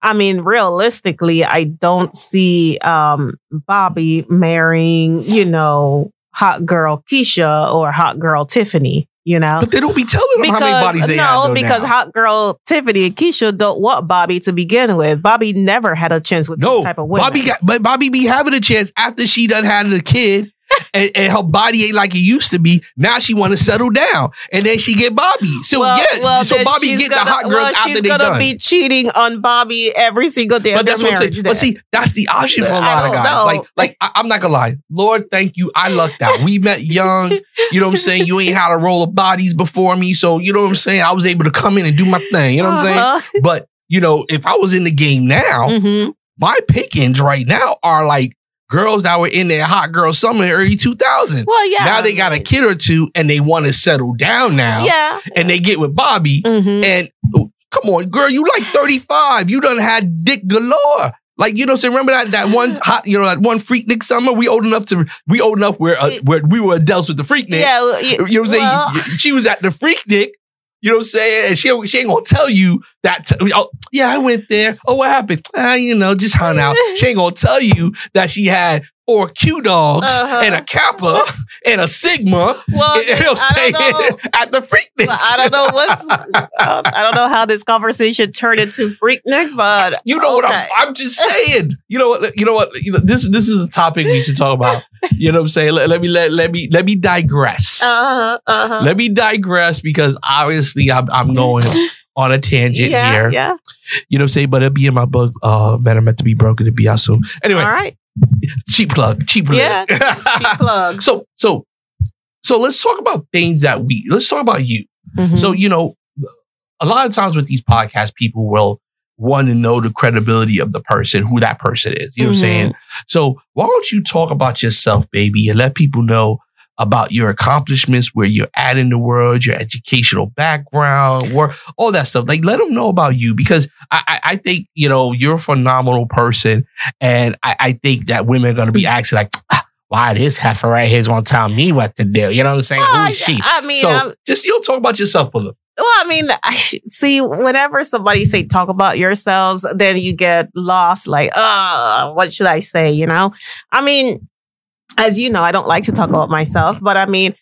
I mean, realistically, I don't see um Bobby marrying, you know, hot girl Keisha or hot girl Tiffany. You know, But they don't be telling them how many bodies they no, have. though, because now. hot girl Tiffany and Keisha don't want Bobby to begin with. Bobby never had a chance with no, this type of women. Bobby got, but Bobby be having a chance after she done had a kid and, and her body ain't like it used to be. Now she want to settle down, and then she get Bobby. So Well, yeah, well, so Bobby get gonna, the hot girls well, after she's they gonna be cheating on Bobby every single day But of that's what I'm saying. But see, that's the option for a lot of guys. know. Like, like I, I'm not gonna lie. Lord, thank you. I lucked out. We met young. You know what I'm saying? You ain't had a roll of bodies before me, so you know what I'm saying. I was able to come in and do my thing. You know what I'm saying? Uh-huh. But you know, if I was in the game now, Mhm. my pickings right now are like girls that were in their hot girl summer in the early 2000. Well, yeah. now they got a kid or two and they want to settle down now. Yeah. And they get with Bobby. Mhm. And oh, come on, girl, you like 35. You done had dick galore. Like, you know what I'm? Remember that that one hot, you know, that one freaknik summer? We old enough to we old enough where uh, where we were adults with the freaknik. Yeah. well, You know what I'm saying? well, she was at the freaknik. You know what I'm saying? And she, she ain't gonna tell you that. T- oh, yeah, I went there. Oh, what happened? Ah, you know, just hung out. She ain't gonna tell you that she had four Q dogs Uh-huh. and a Kappa [laughs] and a Sigma. well, [laughs] you know what I'm don't saying? know. [laughs] At the freaknik. I don't know what's. uh, I don't know how this conversation turned into Freaknik, but You know what I'm. I'm just saying. You know what you know what you know this this is a topic we should talk about. You know what I'm saying? Let, let me let, let me let me digress. Uh-huh, uh-huh. Let me digress because obviously I'm I'm going on a tangent yeah, here. yeah. You know what I'm saying? But it'll be in my book, uh Men Are Meant to Be Broken to Be Out Soon. Anyway, All right. Cheap plug, cheap plug. Yeah, Cheap plug. [laughs] so so so let's talk about things that we let's talk about you. Mhm. So, you know, a lot of times with these podcasts, people will want to know the credibility of the person, who that person is. You know what I'm Mhm. saying? So, why don't you talk about yourself, baby, and let people know about your accomplishments, where you're at in the world, your educational background, work, all that stuff. Like, let them know about you because I, I, I think, you know, you're a phenomenal person. And I, I think that women are going to be asking, like, "Ah, why this heifer right here is going to tell me what to do? You know what I'm saying? Well, Who is she? I mean, so I'm- just you know, talk about yourself a little. Well, I mean, I, see, whenever somebody say talk about yourselves, then you get lost. Like, uh, what should I say? You know, I mean, as you know, I don't like to talk about myself, but I mean,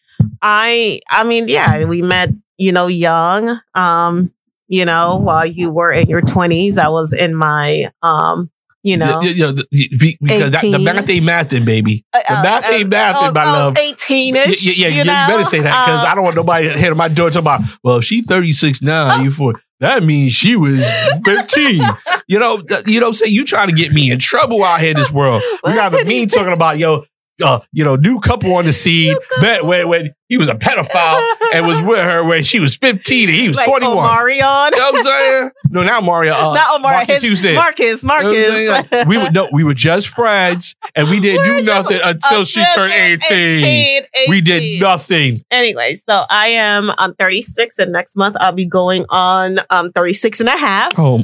I, I mean, yeah, we met, you know, young. Um, you know, while you were in your twenties, I was in my, um, you know, You- you- you- be- because that, the math ain't mathing, baby. The math ain't mathing, my love. Eighteen Yeah, yeah, yeah, you, you, know? better say that because Uh, I don't want nobody hitting my door talking about, well, she's 36 now, you four. That means she was 15. [laughs] you know, you know what I'm saying? You trying to get me in trouble out here in this world. You got me talking about, yo, uh, you know, new couple on the scene. New couple. Bet when, when he was a pedophile and was with her when she was 15 and he was like 21. Omarion. You know what I'm saying? [laughs] No, now Mario. Uh, Not Omar. Marques his- Houston. Marques. You know Marques. Like, [laughs] we were no, we were just friends, and we didn't We're do nothing until she turned 18. 18, We did nothing. Anyway, so I am I'm 36 and next month I'll be going on um 36 and a half. Oh,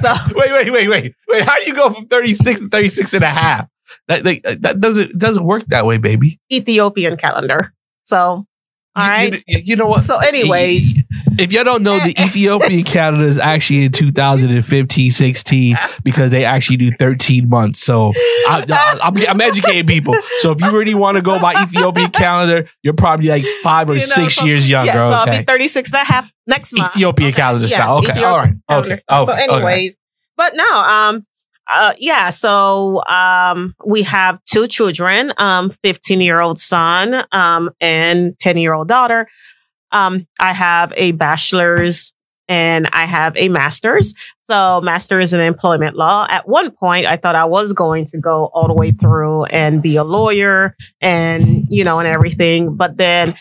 So [laughs] wait, wait, wait, wait, wait. How do you go from 36 to 36 and a half? That, that, that doesn't doesn't work that way, baby. Ethiopian calendar. So all right. You, you know what? So anyways, [laughs] if y'all don't know, the Ethiopian [laughs] calendar is actually in 2015, 16 because they actually do 13 months. So I, I'm, I'm educating people. So if you really want to go by Ethiopian calendar, you're probably like five or You know, six so- years younger. yeah, so I'll be 36 and a half next month. Ethiopian calendar Yes, style. Okay. Ethiopian All right. Okay. okay. So anyways, but no, um uh yeah, so um we have two children, um 15-year-old son um and 10-year-old daughter. Um I have a bachelor's and I have a master's. So master's in employment law. At one point I thought I was going to go all the way through and be a lawyer and you know and everything, but then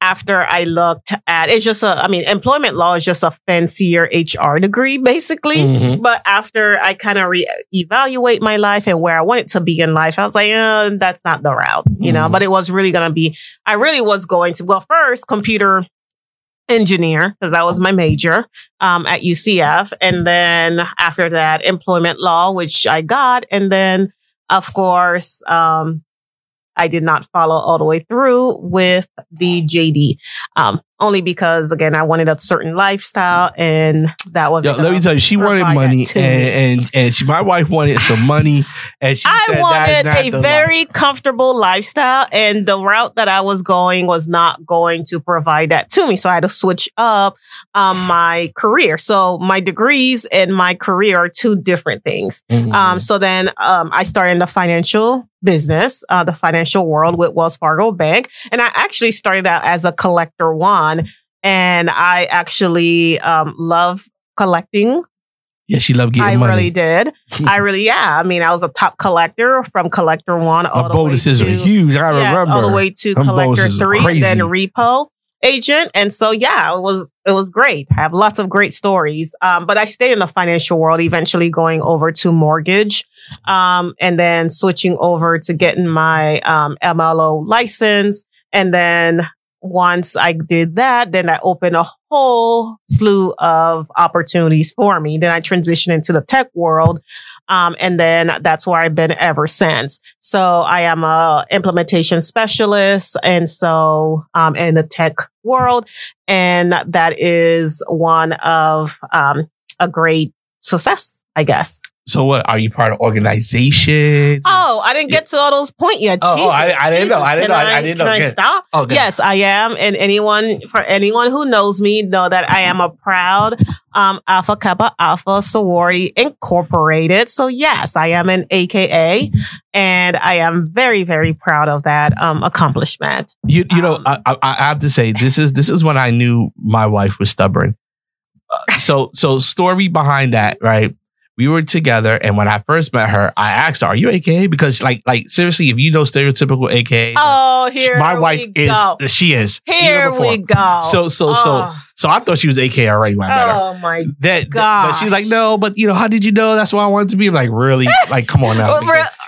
after I looked at it's just a I mean employment law is just a fancier HR degree basically. Mhm. But after I kind of re-evaluate my life and where I wanted to be in life, I was like, uh, that's not the route, you know. Mhm. But it was really gonna be. I really was going to well first computer engineer because that was my major um, at UCF, and then after that employment law, which I got, and then of course um, I did not follow all the way through with the JD. Um, only because again I wanted a certain lifestyle and that was Yo, let me tell you, she wanted money, and and, and she, my wife wanted some money, and she I wanted a the life. very comfortable lifestyle, and the route that I was going was not going to provide that to me. So I had to switch up um, my career. So my degrees and my career are two different things. Mhm. Um, so then um, I started in the financial business, uh, the financial world with Wells Fargo Bank, and I actually started out as a collector one, and I actually um, love collecting yeah, she loved getting I money. really did. I [laughs] really, yeah. I mean, I was a top collector from collector one all Her the bonuses way are to, huge. I yes, remember. all the way to Them collector three, then repo agent. And so, yeah, it was it was great. I have lots of great stories. Um, but I stayed in the financial world, eventually going over to mortgage, um, and then switching over to getting my um, MLO license, and then. Once I did that, then I opened a whole slew of opportunities for me. Then I transitioned into the tech world. Um, and then that's where I've been ever since. So I am a implementation specialist. And so, um, in the tech world. And that is one of, um, a great success, I guess. So what? Are you part of organization? Oh, I didn't get to all those points yet. Oh, oh, I- I didn't know. I didn't Can know. I didn't know. Can I Good. stop? Okay. Yes, I am. And anyone, for anyone who knows me, know that I am a proud um, Alpha Kappa Alpha Sorority Incorporated. So, yes, I am an AKA, and I am very, very proud of that um, accomplishment. You you know Um, I, I I have to say this is this is when I knew my wife was stubborn. Uh, so so story behind that right. We were together, and when I first met her, I asked her, "Are you AKA?" Because like like seriously, if you know stereotypical AKA, Oh, here my wife is go. she is Here we go. So so so Oh, so I thought she was AKA already when I met her. oh my That, that but she's like, no, but you know, how did you know? That's what I wanted to be. I'm like, really? Like, come on [laughs] now.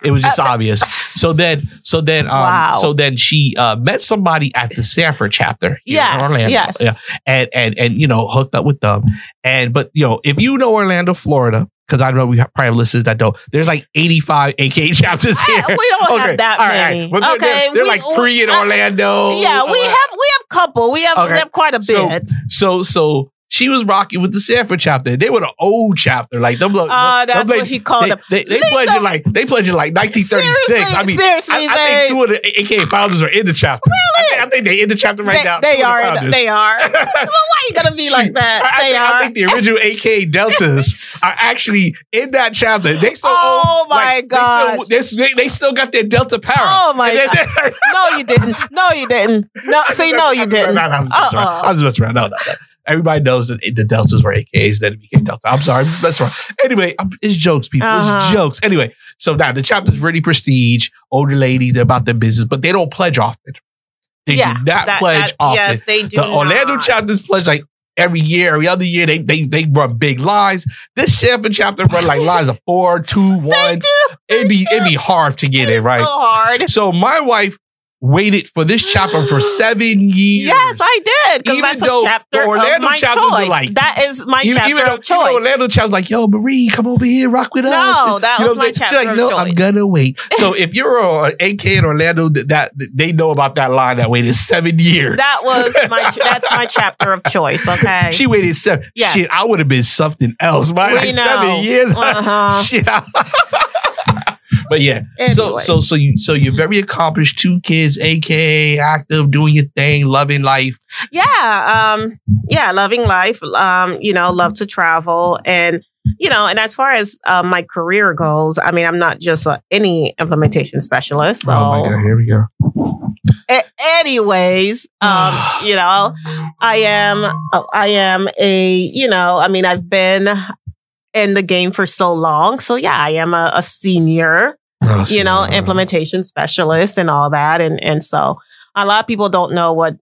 It was just obvious. So then, so then, um, Wow. so then she uh, met somebody at the Sanford chapter Yes, Orlando. yes. Yeah. And and and you know, hooked up with them. And but you know, if you know Orlando, Florida, because I know we have probably have listeners that don't. There's like 85 AK [laughs] chapters here. we don't have that all right. many. Well, there- okay, there are we- like three in I- Orlando. Yeah, we have we have couple. We have Okay. we have quite a So- bit. So so she was rocking with the Sanford chapter. They were the old chapter. Like them. them- Uh, them that's ladies- what he called they, them. They, they pledged it like they pledged it like 1936. Seriously, I mean, seriously, I, I think two of the AKA founders are in the chapter. I think, I think they in the chapter right they, now. they of the are. They are. [laughs] well, why you gonna be like that? I, I they think, are. I think the original AK Deltas [laughs] are actually in that chapter. They still Oh own, my like, gosh. They still, they, they still got their Delta power. Oh my God. [laughs] no, you didn't. No, you didn't. No, see, no, you didn't. No, no, I'm just messing around. Uh-uh. I'm just messing around. No, no, no. Everybody knows that the Deltas were AKs, then it became Delta. I'm sorry, [laughs] that's wrong. Anyway, I'm- it's jokes, people. It's Uh-huh. jokes. Anyway, so now the chapter's really prestige. Older ladies, they're about their business, but they don't pledge often. They yeah, do not that- pledge that- often. Yes, they do. the Orlando not. chapters pledge like every year, every other year. They they they run big lines. This Sanford chapter run like lines of four, two, [laughs] They do. It'd be it'd [laughs] be hard to get it right? So hard. So my wife waited for this chapter for [gasps] seven years. Yes, I did because Even that's though a chapter the of Orlando my choice. like- that is my even, chapter even though, of choice. even Orlando chapter's like, yo, Marie, come over here, rock with us. No, that You know was my chapter like, of no, choice. I'm gonna wait. [laughs] So if you're an AK in Orlando, that, that they know about that line that waited seven years. That was my. [laughs] That's my chapter of choice. Okay. She waited seven. Yes. Shit, I would have been something else. My We like know. seven years. [laughs] Uh-huh. Shit. I- but yeah. So Anyway. so so you so you're very accomplished. Two kids, aka active, doing your thing, loving life. yeah um yeah loving life um you know love to travel and you know and as far as uh, my career goes i mean i'm not just a, any implementation specialist so Oh my god, here we go. A- anyways [sighs] um you know i am i am a you know i mean i've been in the game for so long so yeah i am a, a senior Oh, you know, implementation specialist and all that. And and so a lot of people don't know what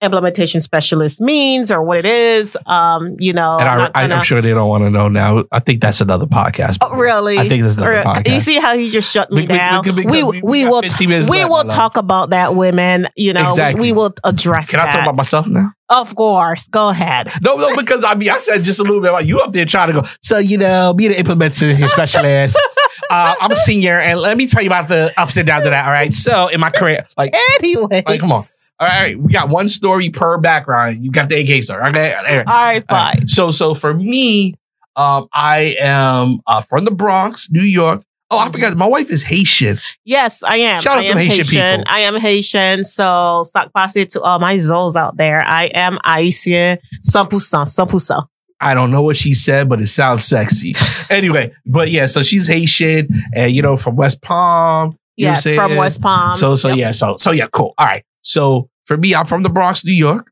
implementation specialist means or what it is. Um, you know, And I'm I, not I, gonna- I'm sure they don't want to know now. I think that's another podcast. Oh, really? I think that's another podcast. You see how he just shut me We- down? we- We we- we, will 15 minutes we will talk about that women. You know, Exactly. we, will address. It. Can I talk about myself now? Of course, go ahead. No, no, because I mean, I said just a little bit about you up there trying to go. So you know, being an implementation specialist, [laughs] uh, I'm a senior, and let me tell you about the ups and downs of that. All right. So in my career, like, Anyway, Like, come on. All right, we got one story per background. You got the AK story. Okay. All right. All right. So, so for me, um, I am uh, from the Bronx, New York. Oh, I forgot. My wife is Haitian. Yes, I am. Shout out I to am Haitian people. I am Haitian. So, sak pase to all my Zols out there. I am Haitian. 100%. 100%. I don't know what she said, but it sounds sexy. [laughs] anyway, but yeah, so she's Haitian and you know from West Palm. You know Yes, from? West Palm. So so Yep. yeah, so so yeah, cool. All right. So for me, I'm from the Bronx, New York.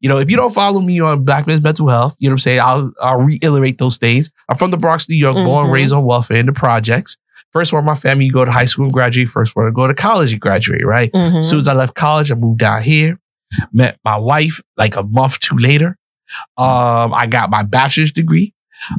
You know, if you don't follow me on Black Men's Mental Health, you know what I'm saying? I'll I'll reiterate those things. I'm from the Bronx, New York, born and Mhm. raised on welfare in the projects. First one, my family, you go to high school and graduate. First one, to go to college and graduate, right? Mhm. As soon as I left college, I moved down here, met my wife like a month two later. Um, I got my bachelor's degree.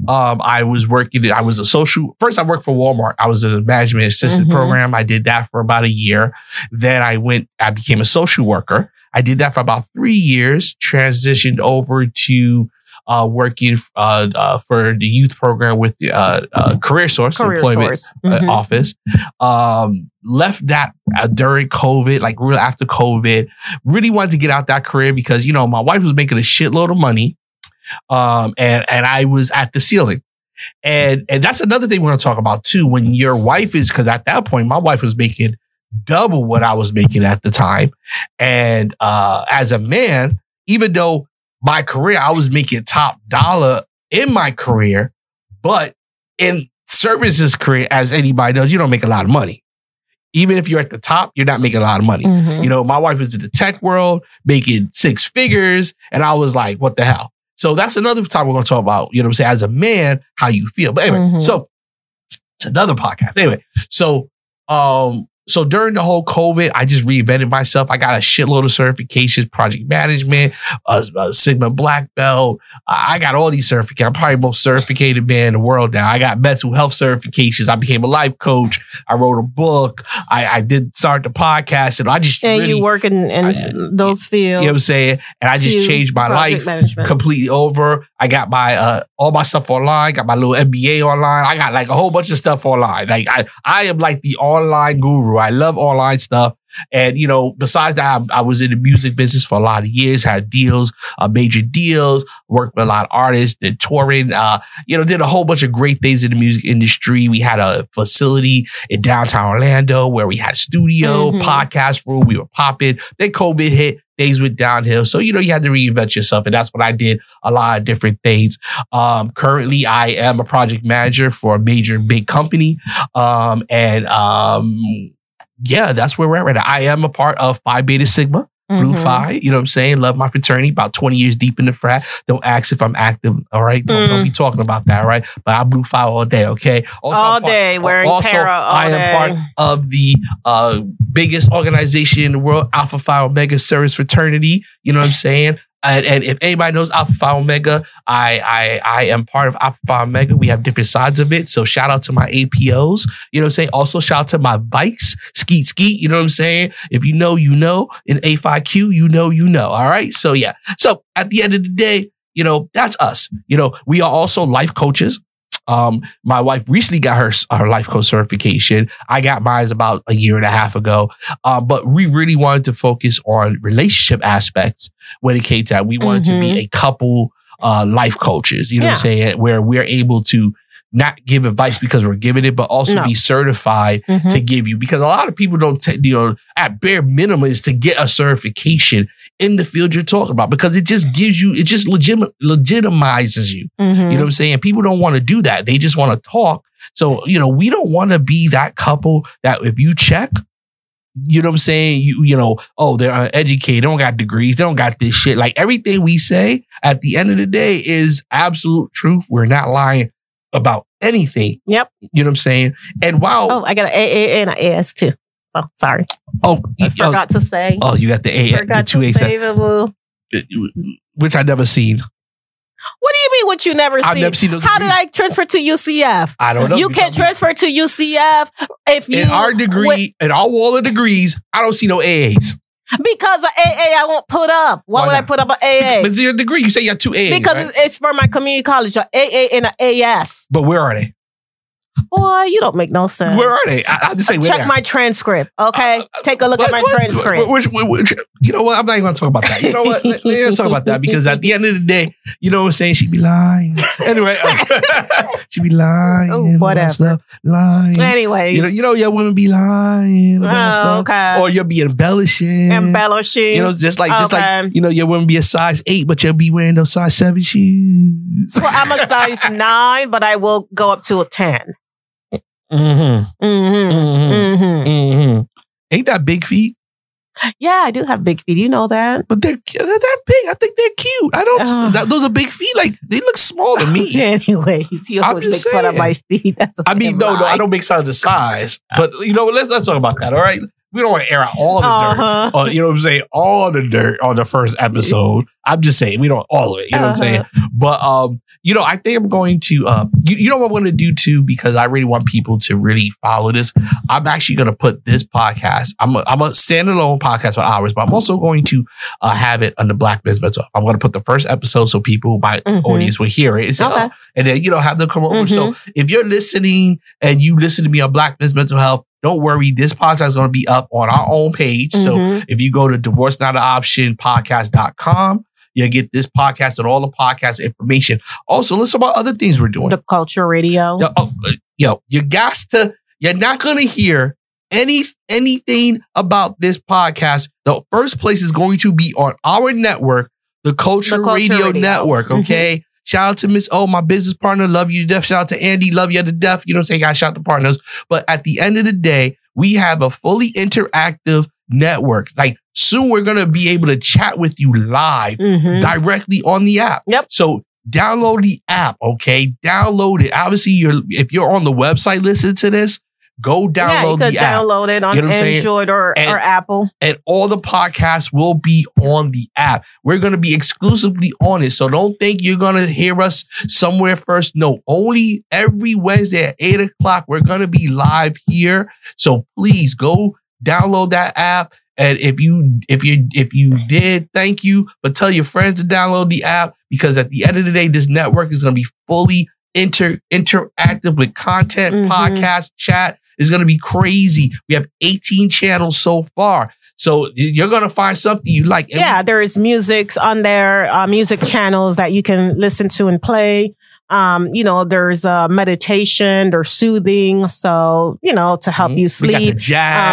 Um, I was working, I was a social, first I worked for Walmart. I was in a management assistant Mhm. program. I did that for about a year. Then I went, I became a social worker. I did that for about three years, transitioned over to uh, working uh, uh, for the youth program with the uh, uh, Career Source, Career employment source. uh, Mhm. office. Um, left that uh, during COVID, like real after COVID. Really wanted to get out that career because you know my wife was making a shitload of money, um, and and I was at the ceiling. And and that's another thing we're gonna talk about too. When your wife is because at that point my wife was making double what I was making at the time, and uh, as a man, even though my career I was making top dollar in my career, but in services career, as anybody knows, you don't make a lot of money. Even if you're at the top, you're not making a lot of money. Mhm. You know, my wife was in the tech world making six figures, and I was like, what the hell? So that's another time we're going to talk about, you know what I'm saying, as a man, how you feel. But anyway, Mhm. so it's another podcast. Anyway, so um, so during the whole COVID, I just reinvented myself. I got a shitload of certifications, project management, a, Sigma black belt. I got all these certifications. I'm probably the most certificated man in the world now. I got mental health certifications. I became a life coach. I wrote a book. I, I did start the podcast, and I just And really, you work in, in I- those fields. you know what I'm saying? And I just changed my life management. completely over. I got my uh all my stuff online, got my little MBA online. I got like a whole bunch of stuff online. Like I I am like the online guru. I love online stuff. And you know, besides that, I, I was in the music business for a lot of years, had deals, uh, major deals, worked with a lot of artists, did touring, uh, you know, did a whole bunch of great things in the music industry. We had a facility in downtown Orlando where we had studio, Mhm. podcast room, we were popping. Then COVID hit, things went downhill. So, you know, you had to reinvent yourself. And that's what I did a lot of different things. Um, currently, I am a project manager for a major big company. Um, and um, yeah, that's where we're at right now. I am a part of Phi Beta Sigma, Blue Mhm. Phi. You know what I'm saying? Love my fraternity. About 20 years deep in the frat. Don't ask if I'm active. All right. Don't, don't Mm. be talking about that. Right. But I Blue Phi all day. Okay. Also, all part- day wearing also, para all I am day. part of the uh, biggest organization in the world, Alpha Phi Omega Service Fraternity. You know what I'm saying? And, and if anybody knows Alpha Phi Omega, I, I I am part of Alpha Phi Omega. We have different sides of it. So shout out to my APOs. You know what I'm saying? Also shout out to my bikes, skeet skeet. You know what I'm saying? If you know, you know. In A5Q, you know, you know. All right. So yeah. So at the end of the day, you know, that's us. You know, we are also life coaches. Um, my wife recently got her her life coach certification. I got mine about a year and a half ago. Uh, but we really wanted to focus on relationship aspects when it came to that. We wanted to be a couple uh, life coaches. You know what I'm saying? Where we're able to not give advice because we're giving it, but also No. be certified Mhm. to give you. Because a lot of people don't take you know at bare minimum is to get a certification in the field you're talking about because it just gives you it just legit legitimizes you. Mhm. you know what i'm saying? People don't want to do that. They just want to talk. So you know we don't want to be that couple that if you check you know what i'm saying? You you know oh they're uneducated they don't got degrees they don't got this shit. Like everything we say at the end of the day is absolute truth. We're not lying about anything Yep. you know what i'm saying and while Oh, I got an AA and an AS too. So sorry, Oh, I y- uh, oh, forgot to say. oh, you got the A, the two to A, uh, uh, which I never seen. What do you mean? What you never I've seen? never seen those. How did. I transfer to UCF? I don't know. You can't transfer to UCF if you In our degree, wait- in our wall of degrees, I don't see no AAs. Because of AA. I won't put up. Why, Why would I put up an AA? But it's your degree. You say you have two AAs, because right? it's- it's for my community college, a AA and an AS. But where are they? Boy, you don't make no sense. Where are they? I, I'll just say where Check my transcript, okay? Uh, uh, Take a look at my what- transcript. which- which- you know what? I'm not even going to talk about that. You know what? Let- Let's talk about that because at the end of the day, you know what I'm saying? She'd be lying. [laughs] Anyway, [laughs] she'd be lying. Oh, that whatever. stuff, lying. Anyway, You know, you know, your women be lying about oh, stuff, okay. or you'll be embellishing. Embellishing. You know, just like, just like, Okay. you know, your women be a size eight, but you'll be wearing those size seven shoes. well, I'm a size [laughs] nine, but I will go up to a 10. Mm-hmm. Mm-hmm. Mm-hmm. Mm-hmm. Mm-hmm. Ain't that big feet? Yeah, I do have big feet. You know that? But they're they're, they're big. I think they're cute. I don't. Oh. that- those are big feet. Like they look small to me. [laughs] Anyways, you I'm always make just fun of saying. my feet. [laughs] That's a I mean, no, no, I don't make fun of the size. But you know, what? let's let's talk about that. All right, we don't want to air out all the dirt. Uh-huh. Or, you know what I'm saying? All the dirt on the first episode. I'm just saying we don't all of it. You know what I'm saying? Uh-huh. But um, you know, I think I'm going to uh, you, you know what I'm going to do too because I really want people to really follow this. I'm actually going to put this podcast. I'm a, I'm a standalone podcast for hours, but I'm also going to uh, have it on the Black Business Mental. I'm going to put the first episode so people, my Mhm. audience, will hear it. and say, Okay. "Oh," and then you know have them come over. So Mhm. if you're listening and you listen to me on Black Business Mental Health, don't worry. This podcast is going to be up on our own page. So Mhm. if you go to divorce not an option podcast.com, you'll get this podcast and all the podcast information. Also, listen about other things we're doing. the culture radio. Yo, oh, yo, you got to, you're not going to hear any anything about this podcast. The first place is going to be on our network, the Culture, The Culture Radio, Radio. Network. Mhm. Okay. Shout out to Miss O, my business partner. Love you to death. Shout out to Andy. Love you to death. You know what I'm saying? Guys, shout out to partners. But at the end of the day, we have a fully interactive network. Like soon we're going to be able to chat with you live Mhm. directly on the app. Yep. So download the app, okay? Download it. Obviously, you're if you're on the website listen to this, go yeah, you download the app. download it on You know what I'm saying? Android or, And- or Apple. And all the podcasts will be on the app. We're gonna be exclusively on it. So don't think you're gonna hear us somewhere first. No, only every Wednesday at eight o'clock, we're gonna be live here. So please go download that app. And if you if you if you did, thank you. But tell your friends to download the app because at the end of the day, this network is going to be fully inter interactive with content, Mhm. podcast, chat. It's going to be crazy. We have 18 channels so far. So you're going to find something you like. Yeah, there is music on there, uh, music channels that you can listen to and play. Um, you know, there's uh, meditation, there's soothing. So, you know, to help Mhm. you We got the sleep.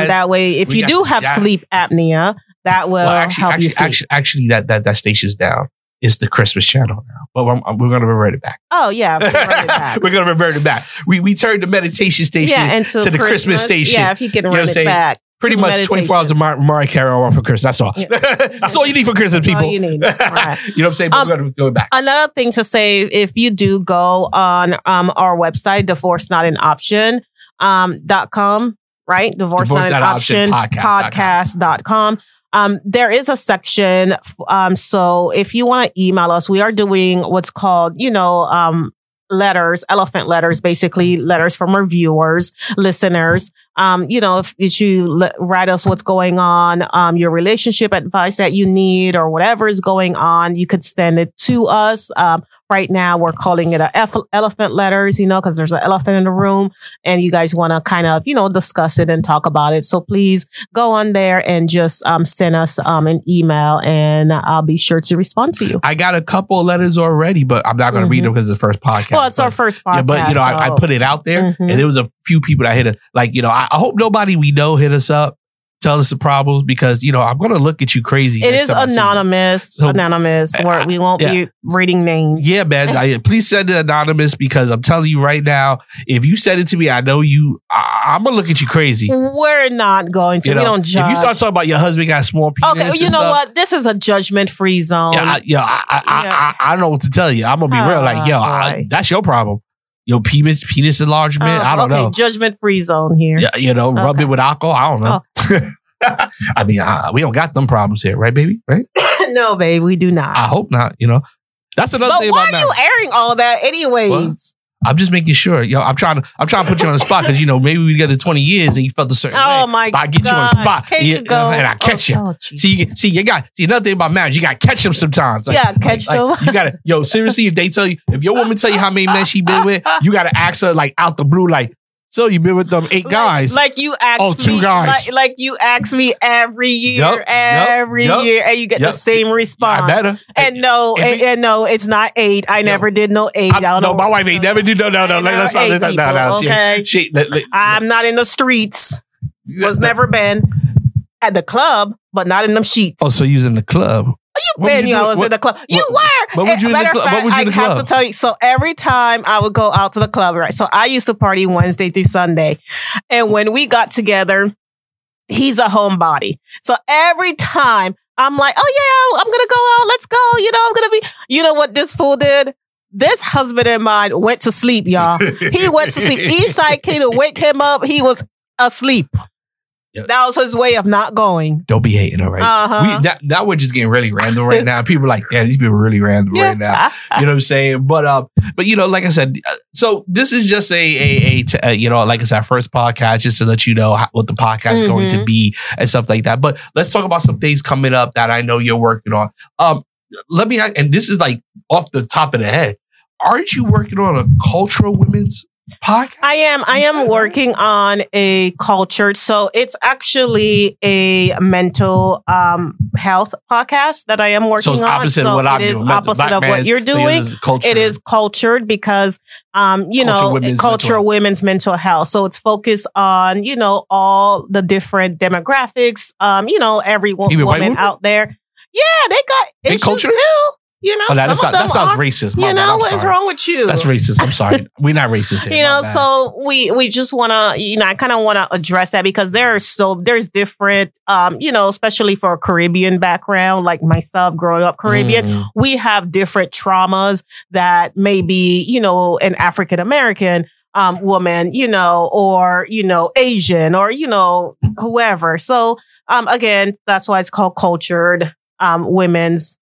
Um, that way, if We you do have jazz. sleep apnea, that will well, actually, help actually, you sleep. actually, actually, that that that station's down. It's the Christmas channel now. But I'm- I'm- we're going to revert it back. oh, yeah. we'll run it [laughs] back. we're going to revert it back. [laughs] We we turned the meditation station yeah, into to the Christmas station. Yeah, if you can know run I'm it saying? back. pretty much meditation. 24 hours of Mar- Mariah Carey on for Christmas. That's all. Yeah. [laughs] That's all you need for Christmas, all people. you need. Right. you know what I'm saying? But Um, we're going to go back. Another thing to say, if you do go on um, our website, divorce not an option um, dot com, right? Divorce, Divorce not an Not an Option option podcast podcast dot com. Um, there is a section. Um, so if you want to email us, we are doing what's called, you know, um, letters, elephant letters, basically letters from our viewers, listeners. Um, you know, if, if you le- write us what's going on, um, your relationship advice that you need or whatever is going on, you could send it to us. Um, right now we're calling it a F- elephant letters, you know, because there's an elephant in the room and you guys want to kind of, you know, discuss it and talk about it. So please go on there and just, um, send us, um, an email and I'll be sure to respond to you. I got a couple of letters already, but I'm not going to read Mhm. them because it's the first podcast. Well, it's but, our first podcast. Yeah, but you know, I, I put it out there, Mhm. and it was a few people that hit it. Like, you know, I, I hope nobody we know hit us up, tell us the problems because you know I'm going to look at you crazy. It is time I see you. anonymous. So- anonymous. Where we won't be reading names. Yeah, man. I, please send it anonymous because I'm telling you right now, if you send it to me, I know you. I, I'm gonna look at you crazy. We're not going to. You know, we don't judge. If you start talking about your husband got small penis, okay, and you know stuff, what? This is a judgment free zone. Yeah, I, yeah, I, I, I, Yeah. I, don't know what to tell you. I'm gonna be real. Like, yo, that's your problem. Your penis, penis enlargement. Oh, I don't okay, know. Judgment free zone here. Yeah, you know, rub it with alcohol. I don't know. [laughs] I mean, uh, we don't got them problems here, right, baby? Right? [laughs] no, babe, we do not. I hope not. You know, that's another but thing why about are you airing all that, anyways? I'm just making sure. Yo, I'm trying to I'm trying to put you on the spot because you know maybe we together 20 years and you felt a certain Oh way. my But I get you on the spot Can and, you you- and I catch you. Oh, oh. See, you- see, you got see another thing about marriage. You got to catch them sometimes. Like, Yeah, catch like, them. You got to yo seriously. If they tell you, if your woman tell you how many men she been with, you got to ask her like out the blue, like, so you been with them eight Like- guys. Like, you ask Oh, two me, guys. Like, like you ask me every year, yup, every yup, year, and you get yup. the same response. I better. And no, and, and no, it's not eight. I never did no eight. I, Y'all no, my wife ain't never do no no no. Like, let's not, ate no, no, no. okay? She, she, let- let- I'm not in the streets. Was never been at the club, but not in them sheets. Oh, so you was in the club? Ben, were you you I was What- in the club. You what- were. what would you in the what fact, would you in I the have to tell you. So every time I would go out to the club, right? So I used to party Wednesday through Sunday, and when we got together, he's a homebody. So every time I'm like, oh yeah, I'm gonna go out. Let's go. You know, I'm gonna be. You know what this fool did? This husband of mine went to sleep, y'all. He went to sleep. [laughs] Eastside came to wake him up. He was asleep. Yep. That was his way of not going. Don't be hating, all right? Uh-huh. We, that, now we're just getting really random right now. People are like, yeah, these people are really random right now. You know what I'm saying? But uh, but you know, like I said, uh, so this is just a a, a t- uh, you know, like it's our first podcast, just to let you know how, what the podcast is going to Mhm. be and stuff like that. But let's talk about some things coming up that I know you're working on. Um, let me and this is like off the top of the head. Aren't you working on a cultural women's podcast? I am. I am working on a culture. So it's actually a mental um, health podcast that I am working so it's on. opposite so of what I'm it is doing. opposite Black of what you're doing. is culture. It is cultured because, um, you Culture know, women's culture mental women's mental health. So it's focused on, you know, all the different demographics. Um, you know, every Even woman out there. Yeah, they got issues culture? too. You know, Oh, that, some of that them sounds are- racist. My You know what is wrong with you? That's racist. I'm sorry. We're not racist here. [laughs] you know so we we just want to you know i kind of want to address that because there are so there's different um you know especially for a caribbean background like myself growing up caribbean Mm. we have different traumas that maybe you know an african american um woman you know or you know asian or you know whoever so um again that's why it's called cultured um women's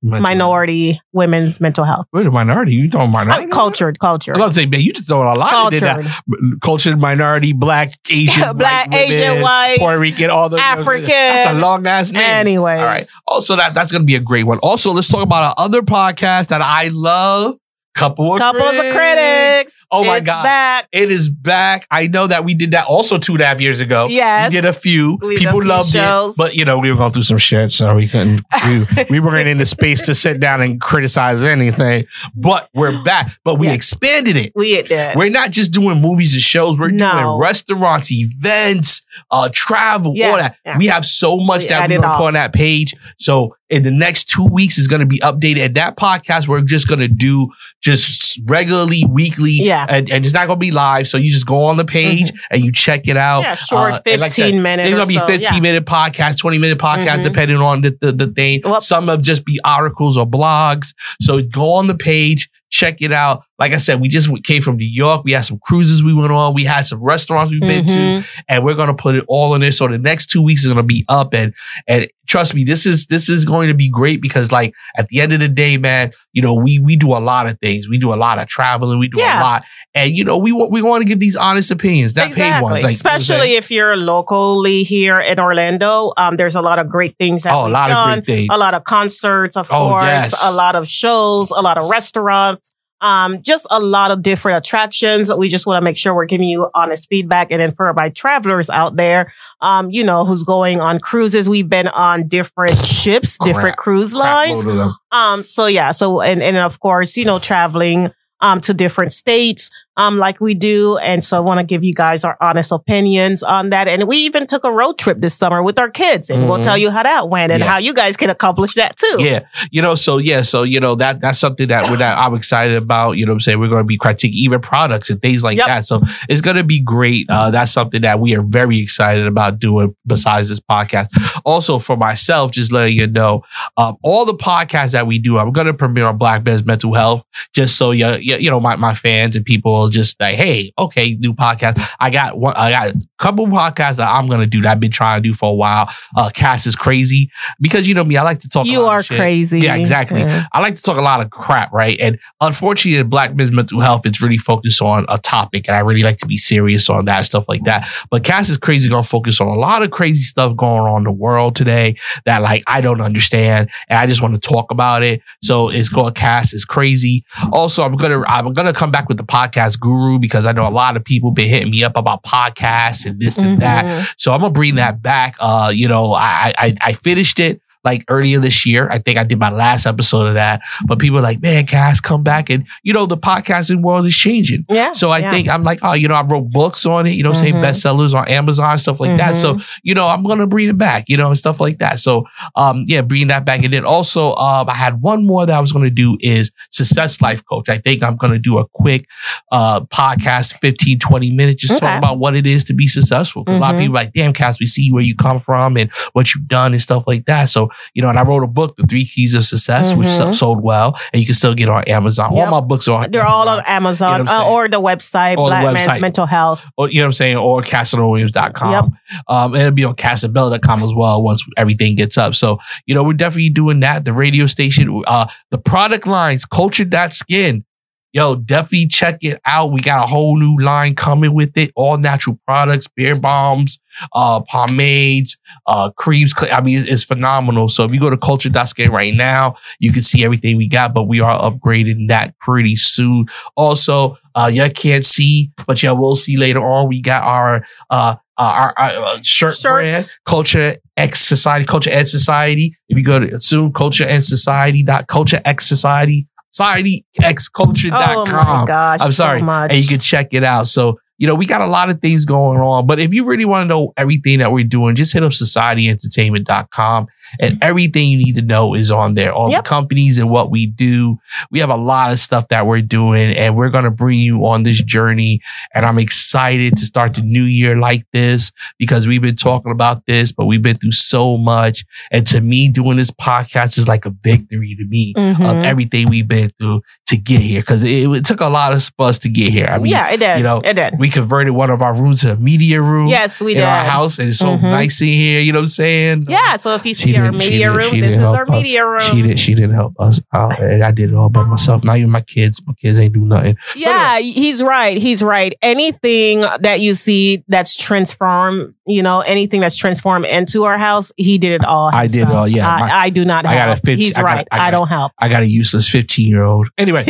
Mental- minority women's mental health Wait, a minority? You talking minority? Uh, cultured cultured I was say, man, you just throwing a lot in cultured that. Cultured minority, black, [laughs] Asian, black white Asian white Puerto Rican, all the African. That's a long ass name. Anyways. All right. Also, that that's gonna be a great one. Also, let's talk about our other podcast that I love. Couple of Couples critics. of critics. Oh my It's God. back. It is back. I know that we did that also two and a half years ago. Yes. We did a few. We People loved shows. it. But you know, we were going through some shit, so we couldn't we, [laughs] we weren't in the space to sit down and criticize anything. But we're back. But we Yeah. expanded it. We did. We're not just doing movies and shows. We're No. doing restaurants, events, uh, travel, Yeah, all that. yeah. We have so much We that we're put on that page. So in the next two weeks is gonna be updated. And that podcast we're just gonna do just regularly, weekly. Yeah. Mm-hmm. And, and it's not gonna be live. So you just go on the page and you check it out. yeah, short Uh, and like said, 15 minutes. It's gonna be so, 15 yeah. minute podcast, 20 minute podcast, Mhm. depending on the, the, the thing. Well- Some will just be articles or blogs. So go on the page, check it out. Like I said, we just came from New York. We had some cruises we went on. We had some restaurants we've been to, Mhm. and we're gonna put it all in there. So the next two weeks is gonna be up, and and trust me, this is this is going to be great because like at the end of the day, man, you know we we do a lot of things. We do a lot of traveling. We do Yeah. a lot, and you know we want we want to give these honest opinions, not paid ones. Like, Especially if you're locally here in Orlando. Um, there's a lot of great things that oh, a lot done. of great things. a lot of concerts, of Oh, course, yes. a lot of shows, a lot of restaurants, um, just a lot of different attractions. We just want to make sure we're giving you honest feedback. And then for my travelers out there, um, you know, who's going on cruises, we've been on different ships, different cruise lines. load of them. Um, so yeah, so and and of course, you know, traveling um to different states, um, like we do. And so I want to give you guys our honest opinions on that. And we even took a road trip this summer with our kids, and we'll Mhm. tell you how that went and Yeah. how you guys can accomplish that too. Yeah, you know, so yeah, so you know that that's something that we're that I'm excited about. You know, what I'm saying we're going to be critiquing even products and things like Yep. that. So it's going to be great. Uh, that's something that we are very excited about doing. Besides this podcast, also for myself, just letting you know, um, all the podcasts that we do, I'm going to premiere on Black Men's Mental Health, just so you you, you know my my fans and people just like, hey, okay, new podcast. I got one. I got couple podcasts that I'm gonna do that I've been trying to do for a while. Uh, Cas is crazy because you know me, I like to talk. You are crazy. Yeah, exactly. Yeah. I like to talk a lot of crap, right? And unfortunately, in Black men's mental health, it's really focused on a topic, and I really like to be serious on that stuff like that. But Cas is crazy gonna focus on a lot of crazy stuff going on in the world today that like I don't understand, and I just want to talk about it. So it's called Cas is crazy. Also, I'm gonna I'm gonna come back with the podcast guru because I know a lot of people been hitting me up about podcasts and this and that. Mhm. So I'm gonna bring that back. Uh, you know, I I I finished it like earlier this year. I think I did my last episode of that. But people are like, man, Cas, come back. And you know, the podcasting world is changing. Yeah. So I yeah. think I'm like, oh, you know, I wrote books on it, you know, I'm saying bestsellers on Amazon, stuff like that. So, you know, I'm gonna bring it back, you know, and stuff like that. So um, yeah, bring that back. And then also um I had one more that I was gonna do is success life coach. I think I'm gonna do a quick uh podcast, 15, 20 minutes, just Okay. talk about what it is to be successful. 'Cause a lot of Mhm. people are like, damn, Cas, we see where you come from and what you've done and stuff like that. So, you know, and I wrote a book, The Three Keys of Success, which so- Mhm. sold well, and you can still get it on Amazon. Yep. All my books are on They're all on You Amazon know uh, or the website, Or the Black website. Man's Mental Health. or, you know what I'm saying, or CastleWilliams.com. Um, and it'll be on CasandBell.com as well once everything gets up. So, you know, we're definitely doing that. The radio station, uh, the product lines, culture.skin. Yo, definitely check it out. We got a whole new line coming with it. All natural products, beer bombs, uh, pomades, uh, creams. I mean, it's, it's phenomenal. So if you go to culture.skin right now, you can see everything we got, but we are upgrading that pretty soon. Also, uh, you can't see, but you will see later on. We got our, uh, uh, our, our uh, shirt Shirts. brand, Culture X Society, Culture Ed Society. If you go to soon, Culture and Society dot Culture X Society, Society X Culture Oh my gosh. I'm so sorry. much. and you can check it out. So, you know, we got a lot of things going on. But if you really want to know everything that we're doing, just hit up societyentertainment.com and everything you need to know is on there. All Yep. the companies and what we do. We have a lot of stuff that we're doing and we're going to bring you on this journey. And I'm excited to start the new year like this because we've been talking about this, but we've been through so much. And to me, doing this podcast is like a victory to me of Mhm. everything we've been through to get here because it, it took a lot of us to get here. I mean, yeah, it did. you know, it did. we converted one of our rooms to a media room Yes, we in did. our house, and it's so Mhm. nice in here. You know what I'm saying? Yeah, so if you see didn't- she media room, this is our us. media room. She didn't. She didn't help us out, and I did it all by myself. Not even my kids. My kids ain't do nothing. Yeah, he's right. He's right. Anything that you see that's transformed, you know, anything that's transformed into our house, he did it all. I did it all, yeah. I, My- I do not I got a help. 50 he's I got- right. I I, got- don't help. I got a useless 15 year old. [laughs] Anyway,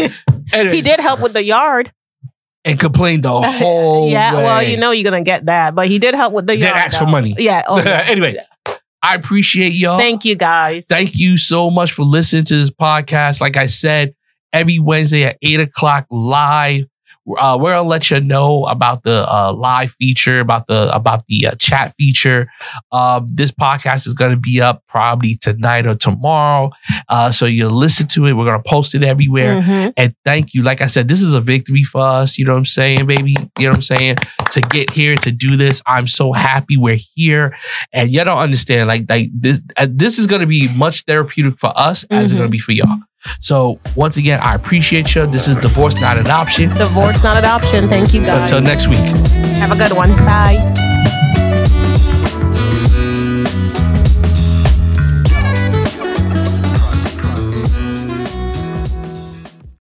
He did help with the yard. and complained the [laughs] whole yeah, way. well, you know you're gonna get that, but he did help with the yard. ask for though. money. Yeah. Oh, [laughs] yeah. anyway, I appreciate y'all. Thank you guys. Thank you so much for listening to this podcast. Like I said, every Wednesday at eight o'clock live. Uh, we're gonna let you know about the uh, live feature, about the about the uh, chat feature. Um, this podcast is gonna be up probably tonight or tomorrow, uh, so you listen to it. We're gonna post it everywhere. Mhm. And thank you. Like I said, this is a victory for us. You know what I'm saying, baby? You know what I'm saying? To get here, to do this, I'm so happy we're here. And y'all don't understand, like, like this, uh, this is going to be much therapeutic for us as it's going to be for y'all. So once again, I appreciate you. This is divorce, not an option. Divorce not an option. Thank you guys. Until next week. Have a good one. Bye.